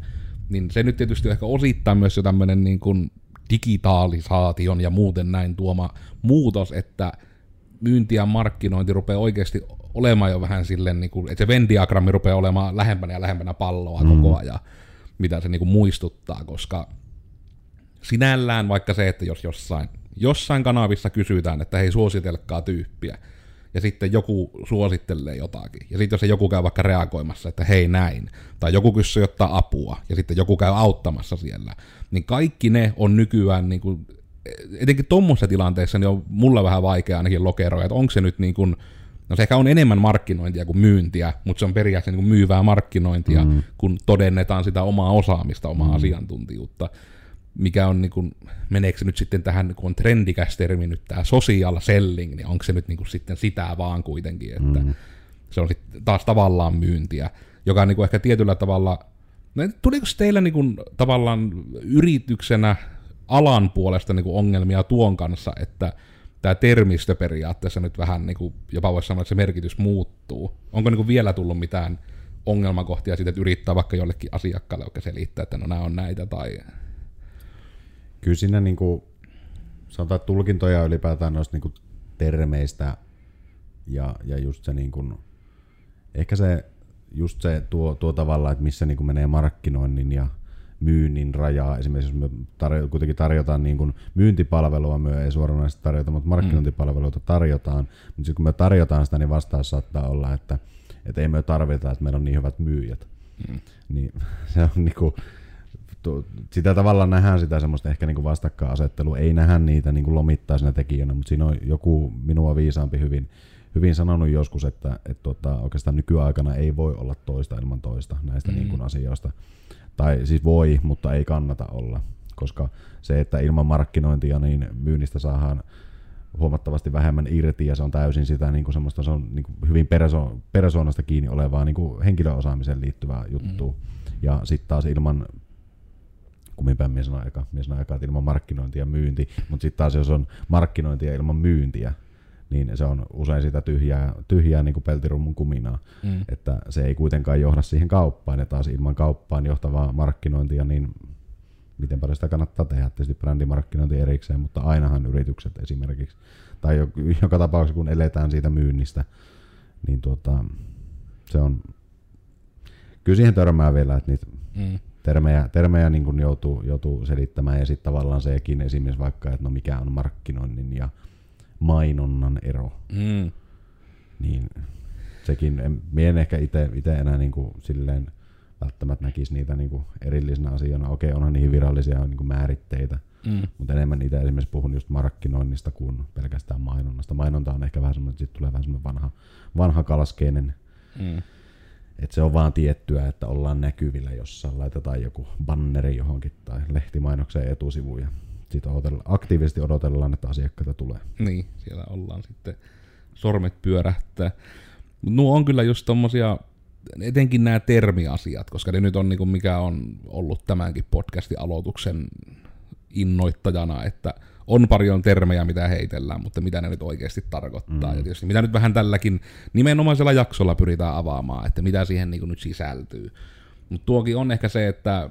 niin se nyt tietysti ehkä osittain myös jo tämmöinen niin kuin digitalisaation ja muuten näin tuoma muutos, että myynti ja markkinointi rupeaa oikeasti olemaan jo vähän silleen, niin kuin, että se Venn-diagrammi rupeaa olemaan lähempänä ja lähempänä palloa mm. koko ajan, mitä se niin kuin muistuttaa, koska sinällään vaikka se, että jos jossain, jossain kanavissa kysytään, että hei suositelkaa tyyppiä, ja sitten joku suosittelee jotakin, ja sitten jos se joku käy vaikka reagoimassa, että hei näin, tai joku kysyy ottaa apua, ja sitten joku käy auttamassa siellä, niin kaikki ne on nykyään, niin kuin, etenkin tuommoisessa tilanteessa, niin on mulle vähän vaikea ainakin lokeroja, että onko se nyt niin kuin, No se ehkä on enemmän markkinointia kuin myyntiä, mutta se on periaatteessa niin kuin myyvää markkinointia, mm. kun todennetaan sitä omaa osaamista, omaa mm. asiantuntijuutta mikä on, niin kuin, meneekö se nyt sitten tähän, kun on trendikäs termi nyt tämä social selling, niin onko se nyt niin kuin sitten sitä vaan kuitenkin, että mm. se on sitten taas tavallaan myyntiä, joka on niin kuin ehkä tietyllä tavalla, no, tuliko teillä niin kuin, tavallaan yrityksenä alan puolesta niin kuin ongelmia tuon kanssa, että tämä termistö periaatteessa nyt vähän, niin kuin, jopa voisi sanoa, että se merkitys muuttuu. Onko niin kuin vielä tullut mitään ongelmakohtia siitä, että yrittää vaikka jollekin asiakkaalle oikein selittää, että no nämä on näitä tai kyllä siinä niin kuin, sanotaan tulkintoja ylipäätään noista niin kuin termeistä ja, ja just se niin kuin, ehkä se just se tuo, tuo tavalla, että missä niin kuin menee markkinoinnin ja myynnin rajaa. Esimerkiksi jos me tarjo, kuitenkin tarjotaan niin kuin myyntipalvelua, me ei suoranaisesti tarjota, mutta markkinointipalveluita tarjotaan. Mutta sitten kun me tarjotaan sitä, niin vastaus saattaa olla, että, että ei me tarvita, että meillä on niin hyvät myyjät. Mm. Niin se on niin kuin, sitä tavallaan nähdään sitä semmoista ehkä niin vastakkainasettelua, ei nähdä niitä niin lomittaisena tekijänä, mutta siinä on joku minua viisaampi hyvin, hyvin sanonut joskus, että, että tota, oikeastaan nykyaikana ei voi olla toista ilman toista näistä mm. niin kuin asioista. Tai siis voi, mutta ei kannata olla, koska se, että ilman markkinointia niin myynnistä saadaan huomattavasti vähemmän irti ja se on täysin sitä niin kuin semmoista, se on niin kuin hyvin perso, persoonasta kiinni olevaa niin kuin henkilöosaamiseen liittyvää juttua. Mm. Ja sitten taas ilman kumminpäin mies sanoi eka, mies eka, että ilman markkinointia ja myynti, mutta sitten taas jos on markkinointia ilman myyntiä, niin se on usein sitä tyhjää, tyhjää niin kuin peltirummun kuminaa, mm. että se ei kuitenkaan johda siihen kauppaan, ja taas ilman kauppaan johtavaa markkinointia, niin miten paljon sitä kannattaa tehdä, tietysti brändimarkkinointi erikseen, mutta ainahan yritykset esimerkiksi, tai joka tapauksessa kun eletään siitä myynnistä, niin tuota, se on, kyllä siihen törmää vielä, että niitä mm termejä, termejä niin kuin joutuu, joutuu selittämään ja sitten tavallaan sekin esimerkiksi vaikka, että no mikä on markkinoinnin ja mainonnan ero. Mm. Niin sekin, en, en ehkä itse enää niin kuin silleen välttämättä näkisi niitä niin kuin erillisenä asioina. Okei, onhan niihin virallisia niin kuin määritteitä, mm. mutta enemmän itse esimerkiksi puhun just markkinoinnista kuin pelkästään mainonnasta. Mainonta on ehkä vähän semmoinen, että sitten tulee vähän semmoinen vanha, vanha kalaskeinen mm et se on vaan tiettyä, että ollaan näkyvillä jossain, laitetaan joku banneri johonkin tai lehtimainokseen etusivuun ja sitten aktiivisesti odotellaan, että asiakkaita tulee. Niin, siellä ollaan sitten sormet pyörähtää. Nuo on kyllä just tommosia, etenkin nämä termiasiat, koska ne nyt on niinku mikä on ollut tämänkin podcastin aloituksen innoittajana, että on paljon termejä, mitä heitellään, mutta mitä ne nyt oikeasti tarkoittaa. Mm. Ja tietysti mitä nyt vähän tälläkin nimenomaisella jaksolla pyritään avaamaan, että mitä siihen niin nyt sisältyy. Mutta tuokin on ehkä se, että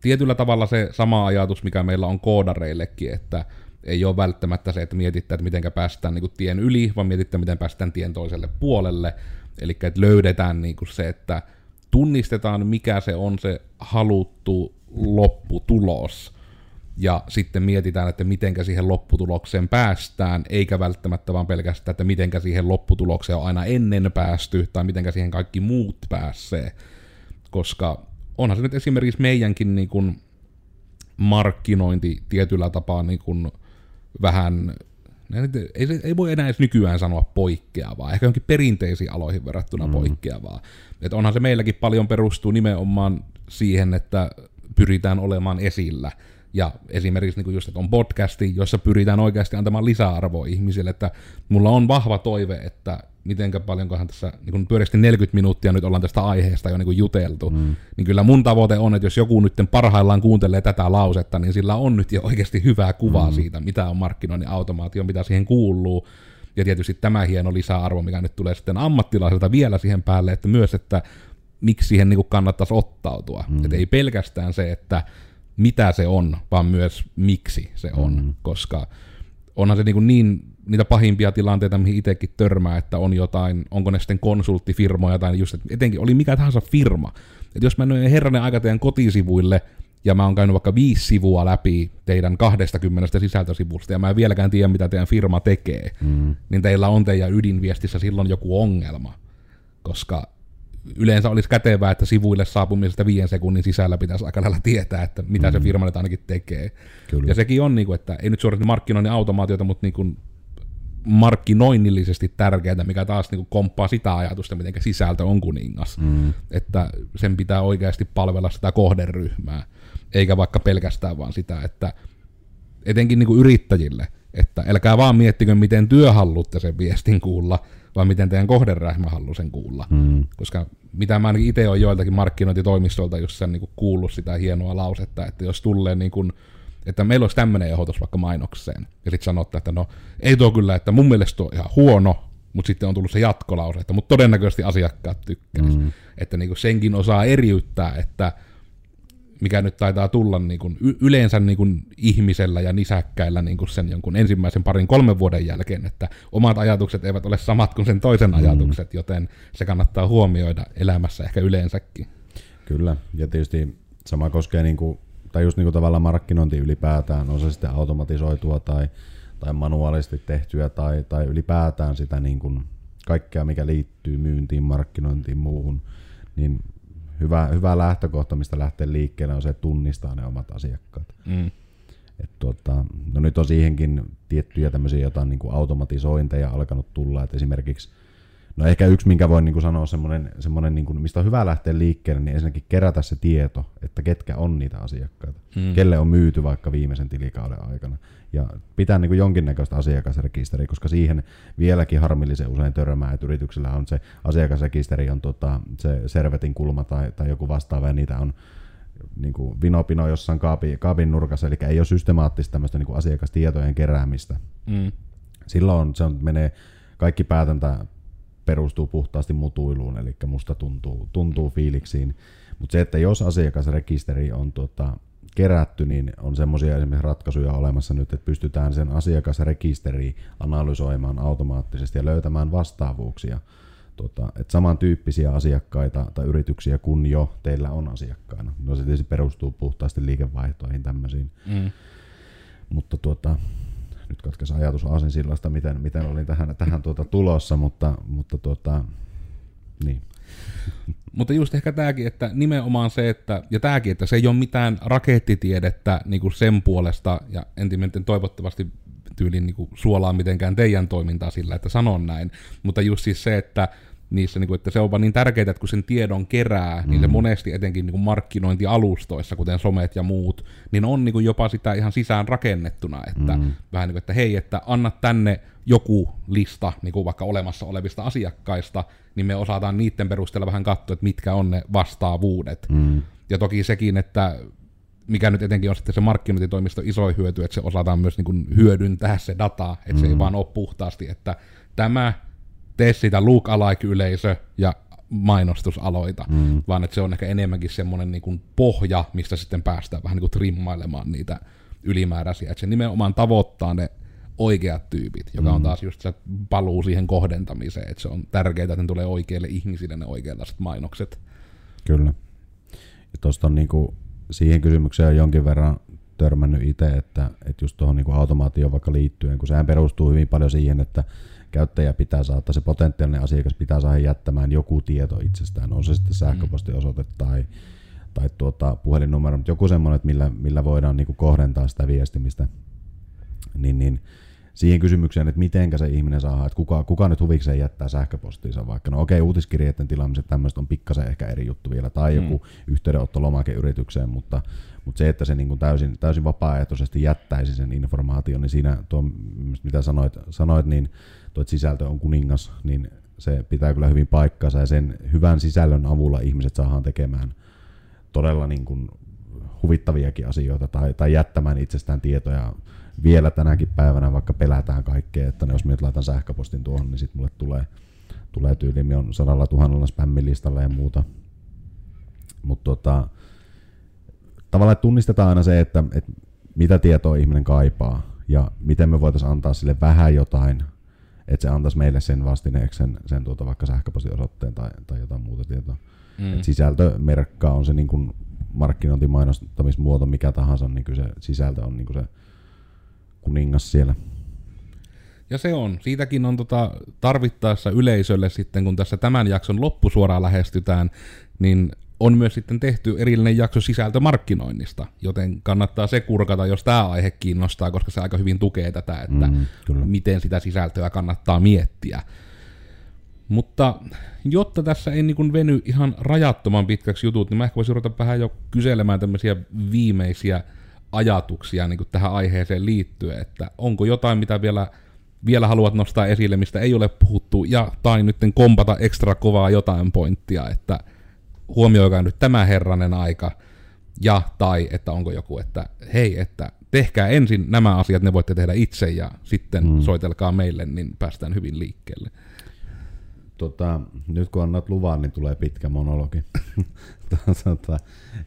tietyllä tavalla se sama ajatus, mikä meillä on koodareillekin, että ei ole välttämättä se, että mietittää, että miten päästään niin tien yli, vaan mietittää, miten päästään tien toiselle puolelle. Eli että löydetään niin se, että tunnistetaan, mikä se on se haluttu lopputulos, ja sitten mietitään, että mitenkä siihen lopputulokseen päästään, eikä välttämättä vaan pelkästään, että mitenkä siihen lopputulokseen on aina ennen päästy, tai mitenkä siihen kaikki muut pääsee. Koska onhan se nyt esimerkiksi meidänkin niin kuin markkinointi tietyllä tapaa niin kuin vähän ei, ei voi enää edes nykyään sanoa poikkeavaa, ehkä jonkin perinteisiin aloihin verrattuna mm. poikkeavaa. Et onhan se meilläkin paljon perustuu nimenomaan siihen, että pyritään olemaan esillä. Ja esimerkiksi niin just, että on podcasti, jossa pyritään oikeasti antamaan lisäarvoa ihmisille, että mulla on vahva toive, että mitenkä paljonkohan tässä, niin kun pyöristi 40 minuuttia nyt ollaan tästä aiheesta jo niin juteltu, mm. niin kyllä mun tavoite on, että jos joku nyt parhaillaan kuuntelee tätä lausetta, niin sillä on nyt jo oikeasti hyvää kuvaa mm. siitä, mitä on markkinoinnin automaatio, mitä siihen kuuluu, ja tietysti tämä hieno lisäarvo, mikä nyt tulee sitten ammattilaiselta vielä siihen päälle, että myös, että miksi siihen niin kannattaisi ottautua. Mm. Että ei pelkästään se, että mitä se on, vaan myös miksi se on, mm. koska onhan se niin, niin niitä pahimpia tilanteita, mihin itsekin törmää, että on jotain, onko ne sitten konsulttifirmoja tai just, että etenkin oli mikä tahansa firma. Että jos mä menen herranen aika teidän kotisivuille, ja mä oon käynyt vaikka viisi sivua läpi teidän 20 sisältösivusta, ja mä en vieläkään tiedä, mitä teidän firma tekee, mm. niin teillä on teidän ydinviestissä silloin joku ongelma. Koska yleensä olisi kätevää, että sivuille saapumisesta viiden sekunnin sisällä pitäisi aika lailla tietää, että mitä mm. se firma nyt ainakin tekee. Kyllä. Ja sekin on, niin kuin, että ei nyt suorasti markkinoinnin automaatiota, mutta niin kuin markkinoinnillisesti tärkeää, mikä taas niin kuin komppaa sitä ajatusta, miten sisältö on kuningas. Mm. Että sen pitää oikeasti palvella sitä kohderyhmää, eikä vaikka pelkästään vaan sitä, että etenkin niin kuin yrittäjille, että älkää vaan miettikö, miten työ haluatte sen viestin kuulla, vaan miten teidän kohderyhmä haluaa sen kuulla. Mm. Koska mitä mä ainakin itse olen joiltakin markkinointitoimistolta just sen niin kuin kuullut sitä hienoa lausetta, että jos tulee niin kuin että meillä olisi tämmöinen ehdotus vaikka mainokseen, ja sitten sanotte, että no ei tuo kyllä, että mun mielestä tuo on ihan huono, mutta sitten on tullut se jatkolause, että mutta todennäköisesti asiakkaat tykkäisivät. Mm. Että niin kuin senkin osaa eriyttää, että mikä nyt taitaa tulla niin kuin yleensä niin kuin ihmisellä ja nisäkkäillä niin kuin sen jonkun ensimmäisen parin kolmen vuoden jälkeen, että omat ajatukset eivät ole samat kuin sen toisen mm. ajatukset, joten se kannattaa huomioida elämässä ehkä yleensäkin. Kyllä, ja tietysti sama koskee niin kuin tai just niinku tavallaan markkinointi ylipäätään, on se sitten automatisoitua tai, tai manuaalisesti tehtyä tai, tai ylipäätään sitä niin kuin kaikkea, mikä liittyy myyntiin, markkinointiin, muuhun, niin hyvä, hyvä lähtökohta, mistä lähtee liikkeelle, on se, että tunnistaa ne omat asiakkaat. Mm. Et tuota, no nyt on siihenkin tiettyjä tämmöisiä jotain niin kuin automatisointeja alkanut tulla, että esimerkiksi No ehkä yksi, minkä voin niin kuin sanoa, semmoinen, semmoinen niin kuin, mistä on hyvä lähteä liikkeelle, niin ensinnäkin kerätä se tieto, että ketkä on niitä asiakkaita, hmm. kelle on myyty vaikka viimeisen tilikauden aikana. Ja pitää niin kuin jonkinnäköistä asiakasrekisteriä, koska siihen vieläkin harmillisen usein törmää, että yrityksellä on se asiakasrekisteri, on tota, se servetin kulma tai, tai joku vastaava, ja niitä on niin kuin vinopino jossain kaapin, kaapin nurkassa, eli ei ole systemaattista tämmöistä niin kuin asiakastietojen keräämistä. Mm. Silloin se on, menee kaikki päätäntä, perustuu puhtaasti mutuiluun, eli musta tuntuu, tuntuu fiiliksiin. Mutta se, että jos asiakasrekisteri on tota, kerätty, niin on semmoisia esimerkiksi ratkaisuja olemassa nyt, että pystytään sen asiakasrekisteri analysoimaan automaattisesti ja löytämään vastaavuuksia. Tota, että samantyyppisiä asiakkaita tai yrityksiä kuin jo teillä on asiakkaina. No se tietysti perustuu puhtaasti liikevaihtoihin tämmöisiin. Mm. Mutta tuota, nyt katkesi ajatus Aasinsillasta, miten, miten olin tähän, tähän tuota tulossa, mutta, mutta tuota, niin. Mutta just ehkä tämäkin, että nimenomaan se, että, ja tämäkin, että se ei ole mitään rakettitiedettä niin kuin sen puolesta, ja entimentin toivottavasti tyylin niin kuin suolaa mitenkään teidän toimintaa sillä, että sanon näin, mutta just siis se, että niissä, niin kuin, että se on vaan niin tärkeää, että kun sen tiedon kerää, mm. niin se mm. monesti etenkin niin kuin markkinointialustoissa, kuten somet ja muut, niin on niin kuin jopa sitä ihan sisään rakennettuna, että mm. vähän niin kuin, että hei, että anna tänne joku lista niin kuin vaikka olemassa olevista asiakkaista, niin me osataan niiden perusteella vähän katsoa, että mitkä on ne vastaavuudet. Mm. Ja toki sekin, että mikä nyt etenkin on sitten se markkinointitoimisto iso hyöty, että se osataan myös niin kuin hyödyntää se data, että mm. se ei mm. vaan ole puhtaasti, että tämä tee sitä look-alike-yleisö ja mainostusaloita, mm. vaan että se on ehkä enemmänkin semmoinen niin kuin pohja, mistä sitten päästään vähän niin kuin trimmailemaan niitä ylimääräisiä, että se nimenomaan tavoittaa ne oikeat tyypit, joka mm. on taas just se paluu siihen kohdentamiseen, että se on tärkeää, että ne tulee oikeille ihmisille ne oikeanlaiset mainokset. Kyllä. Ja tuosta on niinku, siihen kysymykseen on jonkin verran törmännyt itse, että, että just tuohon niinku automaatioon vaikka liittyen, kun sehän perustuu hyvin paljon siihen, että käyttäjä pitää saada, se potentiaalinen asiakas pitää saada jättämään joku tieto itsestään, on se sitten sähköpostiosoite tai, tai tuota, puhelinnumero, mutta joku semmoinen, että millä, millä voidaan niinku kohdentaa sitä viestimistä, niin, niin siihen kysymykseen, että miten se ihminen saa, että kuka, kuka nyt huvikseen jättää sähköpostiinsa vaikka. No okei, uutiskirjeiden tilaamiset tämmöistä on pikkasen ehkä eri juttu vielä, tai joku mm. yhteydenottolomake yritykseen, mutta, mutta se, että se niin kuin täysin, täysin vapaaehtoisesti jättäisi sen informaation, niin siinä tuo, mitä sanoit, sanoit niin tuo, että sisältö on kuningas, niin se pitää kyllä hyvin paikkansa, ja sen hyvän sisällön avulla ihmiset saadaan tekemään todella niin kuin huvittaviakin asioita, tai, tai jättämään itsestään tietoja vielä tänäkin päivänä, vaikka pelätään kaikkea, että jos minä laitan sähköpostin tuohon, niin sitten mulle tulee, tulee tyyli, on sadalla tuhannella spämmilistalla ja muuta. Mutta tota, tavallaan tunnistetaan aina se, että, että mitä tietoa ihminen kaipaa ja miten me voitaisiin antaa sille vähän jotain, että se antaisi meille sen vastineeksi sen, sen tuota vaikka sähköpostiosoitteen tai, tai jotain muuta tietoa. Mm. Et sisältömerkkaa on se niin kuin markkinointimainostamismuoto mikä tahansa, niin kyllä se sisältö on niin kuin se kuningas siellä. Ja se on. Siitäkin on tota tarvittaessa yleisölle sitten, kun tässä tämän jakson loppusuoraan lähestytään, niin on myös sitten tehty erillinen jakso sisältömarkkinoinnista, joten kannattaa se kurkata, jos tämä aihe kiinnostaa, koska se aika hyvin tukee tätä, että mm, miten sitä sisältöä kannattaa miettiä. Mutta jotta tässä ei niin veny ihan rajattoman pitkäksi jutut, niin mä ehkä voisin ruveta vähän jo kyselemään tämmöisiä viimeisiä ajatuksia niin kuin tähän aiheeseen liittyen, että onko jotain, mitä vielä, vielä haluat nostaa esille, mistä ei ole puhuttu, ja tai nyt kompata ekstra kovaa jotain pointtia, että huomioikaa nyt tämä herranen aika, ja tai että onko joku, että hei, että tehkää ensin nämä asiat, ne voitte tehdä itse, ja sitten mm. soitelkaa meille, niin päästään hyvin liikkeelle tota, nyt kun annat luvan, niin tulee pitkä monologi. tota,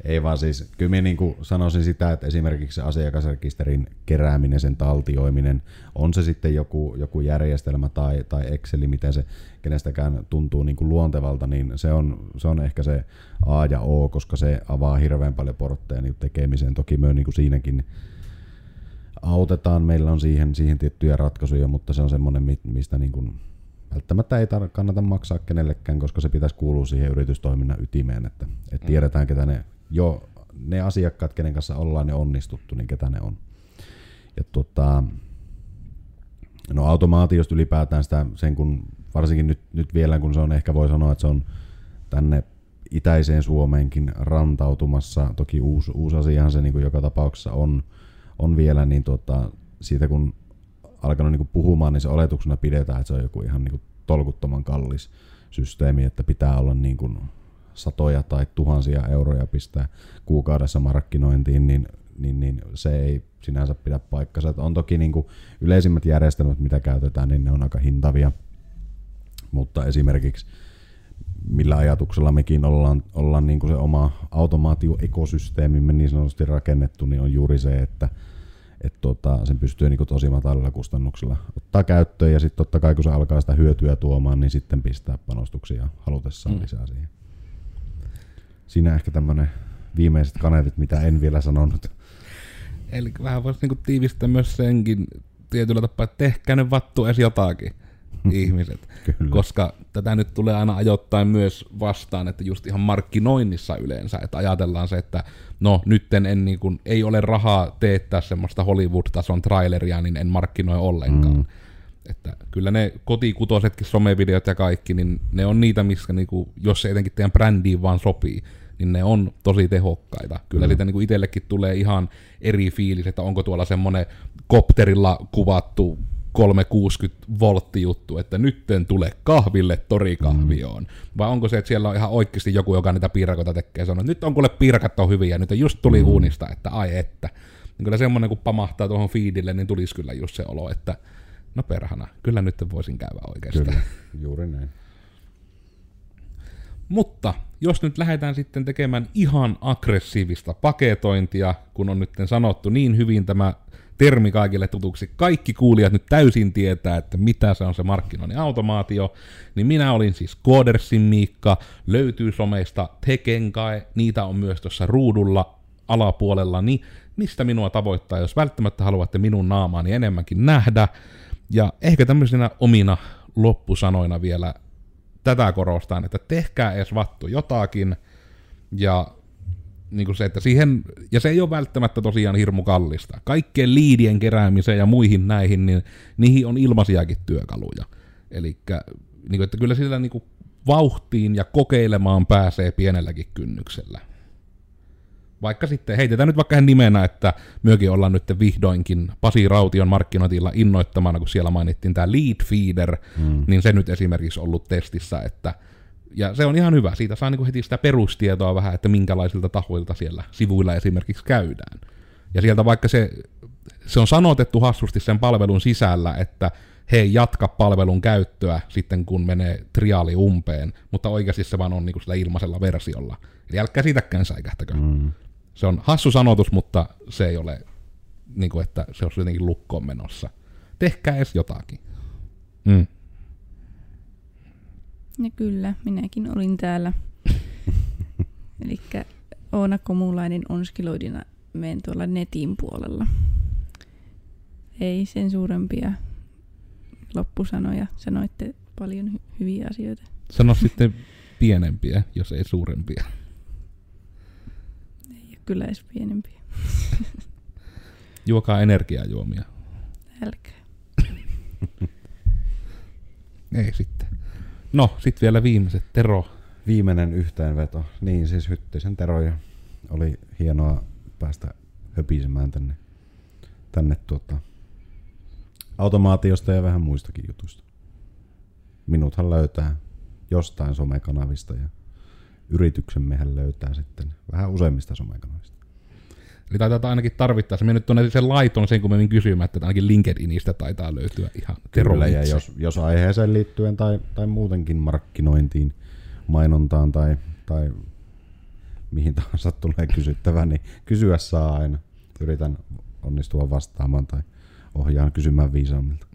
ei vaan siis, kyllä minä niin sanoisin sitä, että esimerkiksi asiakasrekisterin kerääminen, sen taltioiminen, on se sitten joku, joku järjestelmä tai, tai Exceli, miten se kenestäkään tuntuu niin kuin luontevalta, niin se on, se on ehkä se A ja O, koska se avaa hirveän paljon portteja niin tekemiseen. Toki me niin kuin siinäkin autetaan, meillä on siihen, siihen tiettyjä ratkaisuja, mutta se on semmoinen, mistä niin kuin välttämättä ei tar- kannata maksaa kenellekään, koska se pitäisi kuulua siihen yritystoiminnan ytimeen, että, että tiedetään, ketä ne, jo ne asiakkaat, kenen kanssa ollaan ne onnistuttu, niin ketä ne on. Ja tota, no automaatiosta ylipäätään sitä, sen kun, varsinkin nyt, nyt vielä, kun se on ehkä voi sanoa, että se on tänne itäiseen Suomeenkin rantautumassa, toki uusi, uusi asiahan se niin kuin joka tapauksessa on, on vielä, niin tota, siitä kun alkanut niin puhumaan, niin se oletuksena pidetään, että se on joku ihan niin tolkuttoman kallis systeemi, että pitää olla niin kuin satoja tai tuhansia euroja pistää kuukaudessa markkinointiin, niin, niin, niin se ei sinänsä pidä paikkansa. Että on toki niin kuin yleisimmät järjestelmät, mitä käytetään, niin ne on aika hintavia, mutta esimerkiksi millä ajatuksella mekin ollaan, ollaan niin kuin se oma automaatioekosysteemimme niin sanotusti rakennettu, niin on juuri se, että – että tota, sen pystyy niin tosi matalilla kustannuksilla ottaa käyttöön ja sitten totta kai kun se alkaa sitä hyötyä tuomaan, niin sitten pistää panostuksia halutessaan mm. lisää siihen. Siinä ehkä tämmöinen viimeiset kaneetit, mitä en vielä sanonut. Eli vähän voisi niinku tiivistää myös senkin tietyllä tapaa, että tehkää ne vattu edes jotakin. ihmiset. Kyllä. Koska tätä nyt tulee aina ajoittain myös vastaan, että just ihan markkinoinnissa yleensä, että ajatellaan se, että no nytten en niin kuin, ei ole rahaa teettää semmoista Hollywood-tason traileria, niin en markkinoi ollenkaan. Mm. Että kyllä ne kotikutoisetkin somevideot ja kaikki, niin ne on niitä, missä niinku, jos se etenkin teidän brändiin vaan sopii, niin ne on tosi tehokkaita. Kyllä mm. siitä niin itsellekin tulee ihan eri fiilis, että onko tuolla semmoinen kopterilla kuvattu 360 voltti juttu, että nytten tule kahville torikahvioon. Mm. Vai onko se, että siellä on ihan oikeasti joku, joka niitä piirakoita tekee, sanoo, että nyt on kuule piirakat on hyviä, nyt just tuli mm. uunista, että ai että. Niin kyllä semmoinen, kun pamahtaa tuohon feedille, niin tulisi kyllä just se olo, että no perhana, kyllä nyt voisin käydä oikeastaan. Kyllä, juuri näin. Mutta jos nyt lähdetään sitten tekemään ihan aggressiivista paketointia, kun on nyt sanottu niin hyvin tämä termi kaikille tutuksi. Kaikki kuulijat nyt täysin tietää, että mitä se on se markkinoinnin automaatio. Niin minä olin siis Koodersin Miikka, löytyy someista Tekenkai, niitä on myös tuossa ruudulla alapuolella, niin mistä minua tavoittaa, jos välttämättä haluatte minun naamaani enemmänkin nähdä. Ja ehkä tämmöisenä omina loppusanoina vielä tätä korostan, että tehkää edes vattu jotakin, ja niin kuin se, että siihen, ja se ei ole välttämättä tosiaan hirmu kallista. Kaikkien liidien keräämiseen ja muihin näihin, niin niihin on ilmaisiakin työkaluja. Eli niin että kyllä sillä niin kuin vauhtiin ja kokeilemaan pääsee pienelläkin kynnyksellä. Vaikka sitten heitetään nyt vaikka nimenä, että myökin ollaan nyt vihdoinkin Pasi Raution markkinointilla innoittamana, kun siellä mainittiin tämä lead feeder, mm. niin se nyt esimerkiksi ollut testissä, että ja se on ihan hyvä, siitä saa niinku heti sitä perustietoa vähän, että minkälaisilta tahoilta siellä sivuilla esimerkiksi käydään. Ja sieltä vaikka se, se on sanotettu hassusti sen palvelun sisällä, että hei, jatka palvelun käyttöä sitten kun menee triaali umpeen, mutta oikeasti se vaan on niinku sillä ilmaisella versiolla. Eli älkää siitäkään säikähtäkö. Mm. Se on hassu sanotus, mutta se ei ole, niin kuin, että se on jotenkin lukkoon menossa. Tehkää edes jotakin. Mm. Ja kyllä, minäkin olin täällä. Eli Oona Komulainen onskiloidina menen tuolla netin puolella. Ei sen suurempia loppusanoja. Sanoitte paljon hy- hyviä asioita. Sano sitten pienempiä, jos ei suurempia kyllä edes pienempiä. Juokaa energiajuomia. Älkää. Ei sitten. No, sitten vielä viimeiset. Tero. Viimeinen yhteenveto. Niin, siis Hyttisen Tero ja oli hienoa päästä höpisemään tänne, tänne tuota, automaatiosta ja vähän muistakin jutuista. Minuthan löytää jostain somekanavista ja yrityksemmehän löytää sitten vähän useimmista somekanavista. Eli taitaa ainakin tarvittaessa. Me nyt tuonne sen laiton sen kummemmin kysymään, että ainakin LinkedInistä taitaa löytyä ihan Kyllä, ja jos, jos aiheeseen liittyen tai, tai muutenkin markkinointiin, mainontaan tai, tai mihin tahansa tulee kysyttävä, niin kysyä saa aina. Yritän onnistua vastaamaan tai ohjaan kysymään viisaammilta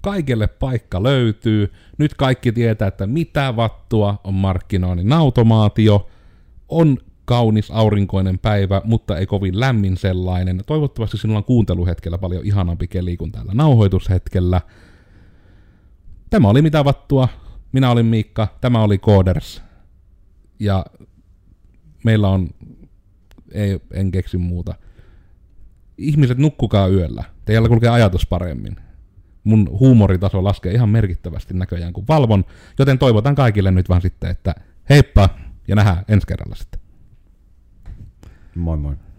kaikelle paikka löytyy. Nyt kaikki tietää, että mitä vattua on markkinoinnin automaatio. On kaunis aurinkoinen päivä, mutta ei kovin lämmin sellainen. Toivottavasti sinulla on kuunteluhetkellä paljon ihanampi keli kuin täällä nauhoitushetkellä. Tämä oli mitä vattua. Minä olin Miikka, tämä oli Coders. Ja meillä on, ei, en keksi muuta. Ihmiset nukkukaa yöllä. Teillä kulkee ajatus paremmin mun huumoritaso laskee ihan merkittävästi näköjään, kun valvon. Joten toivotan kaikille nyt vaan sitten, että heippa ja nähdään ensi kerralla sitten. Moin, moin.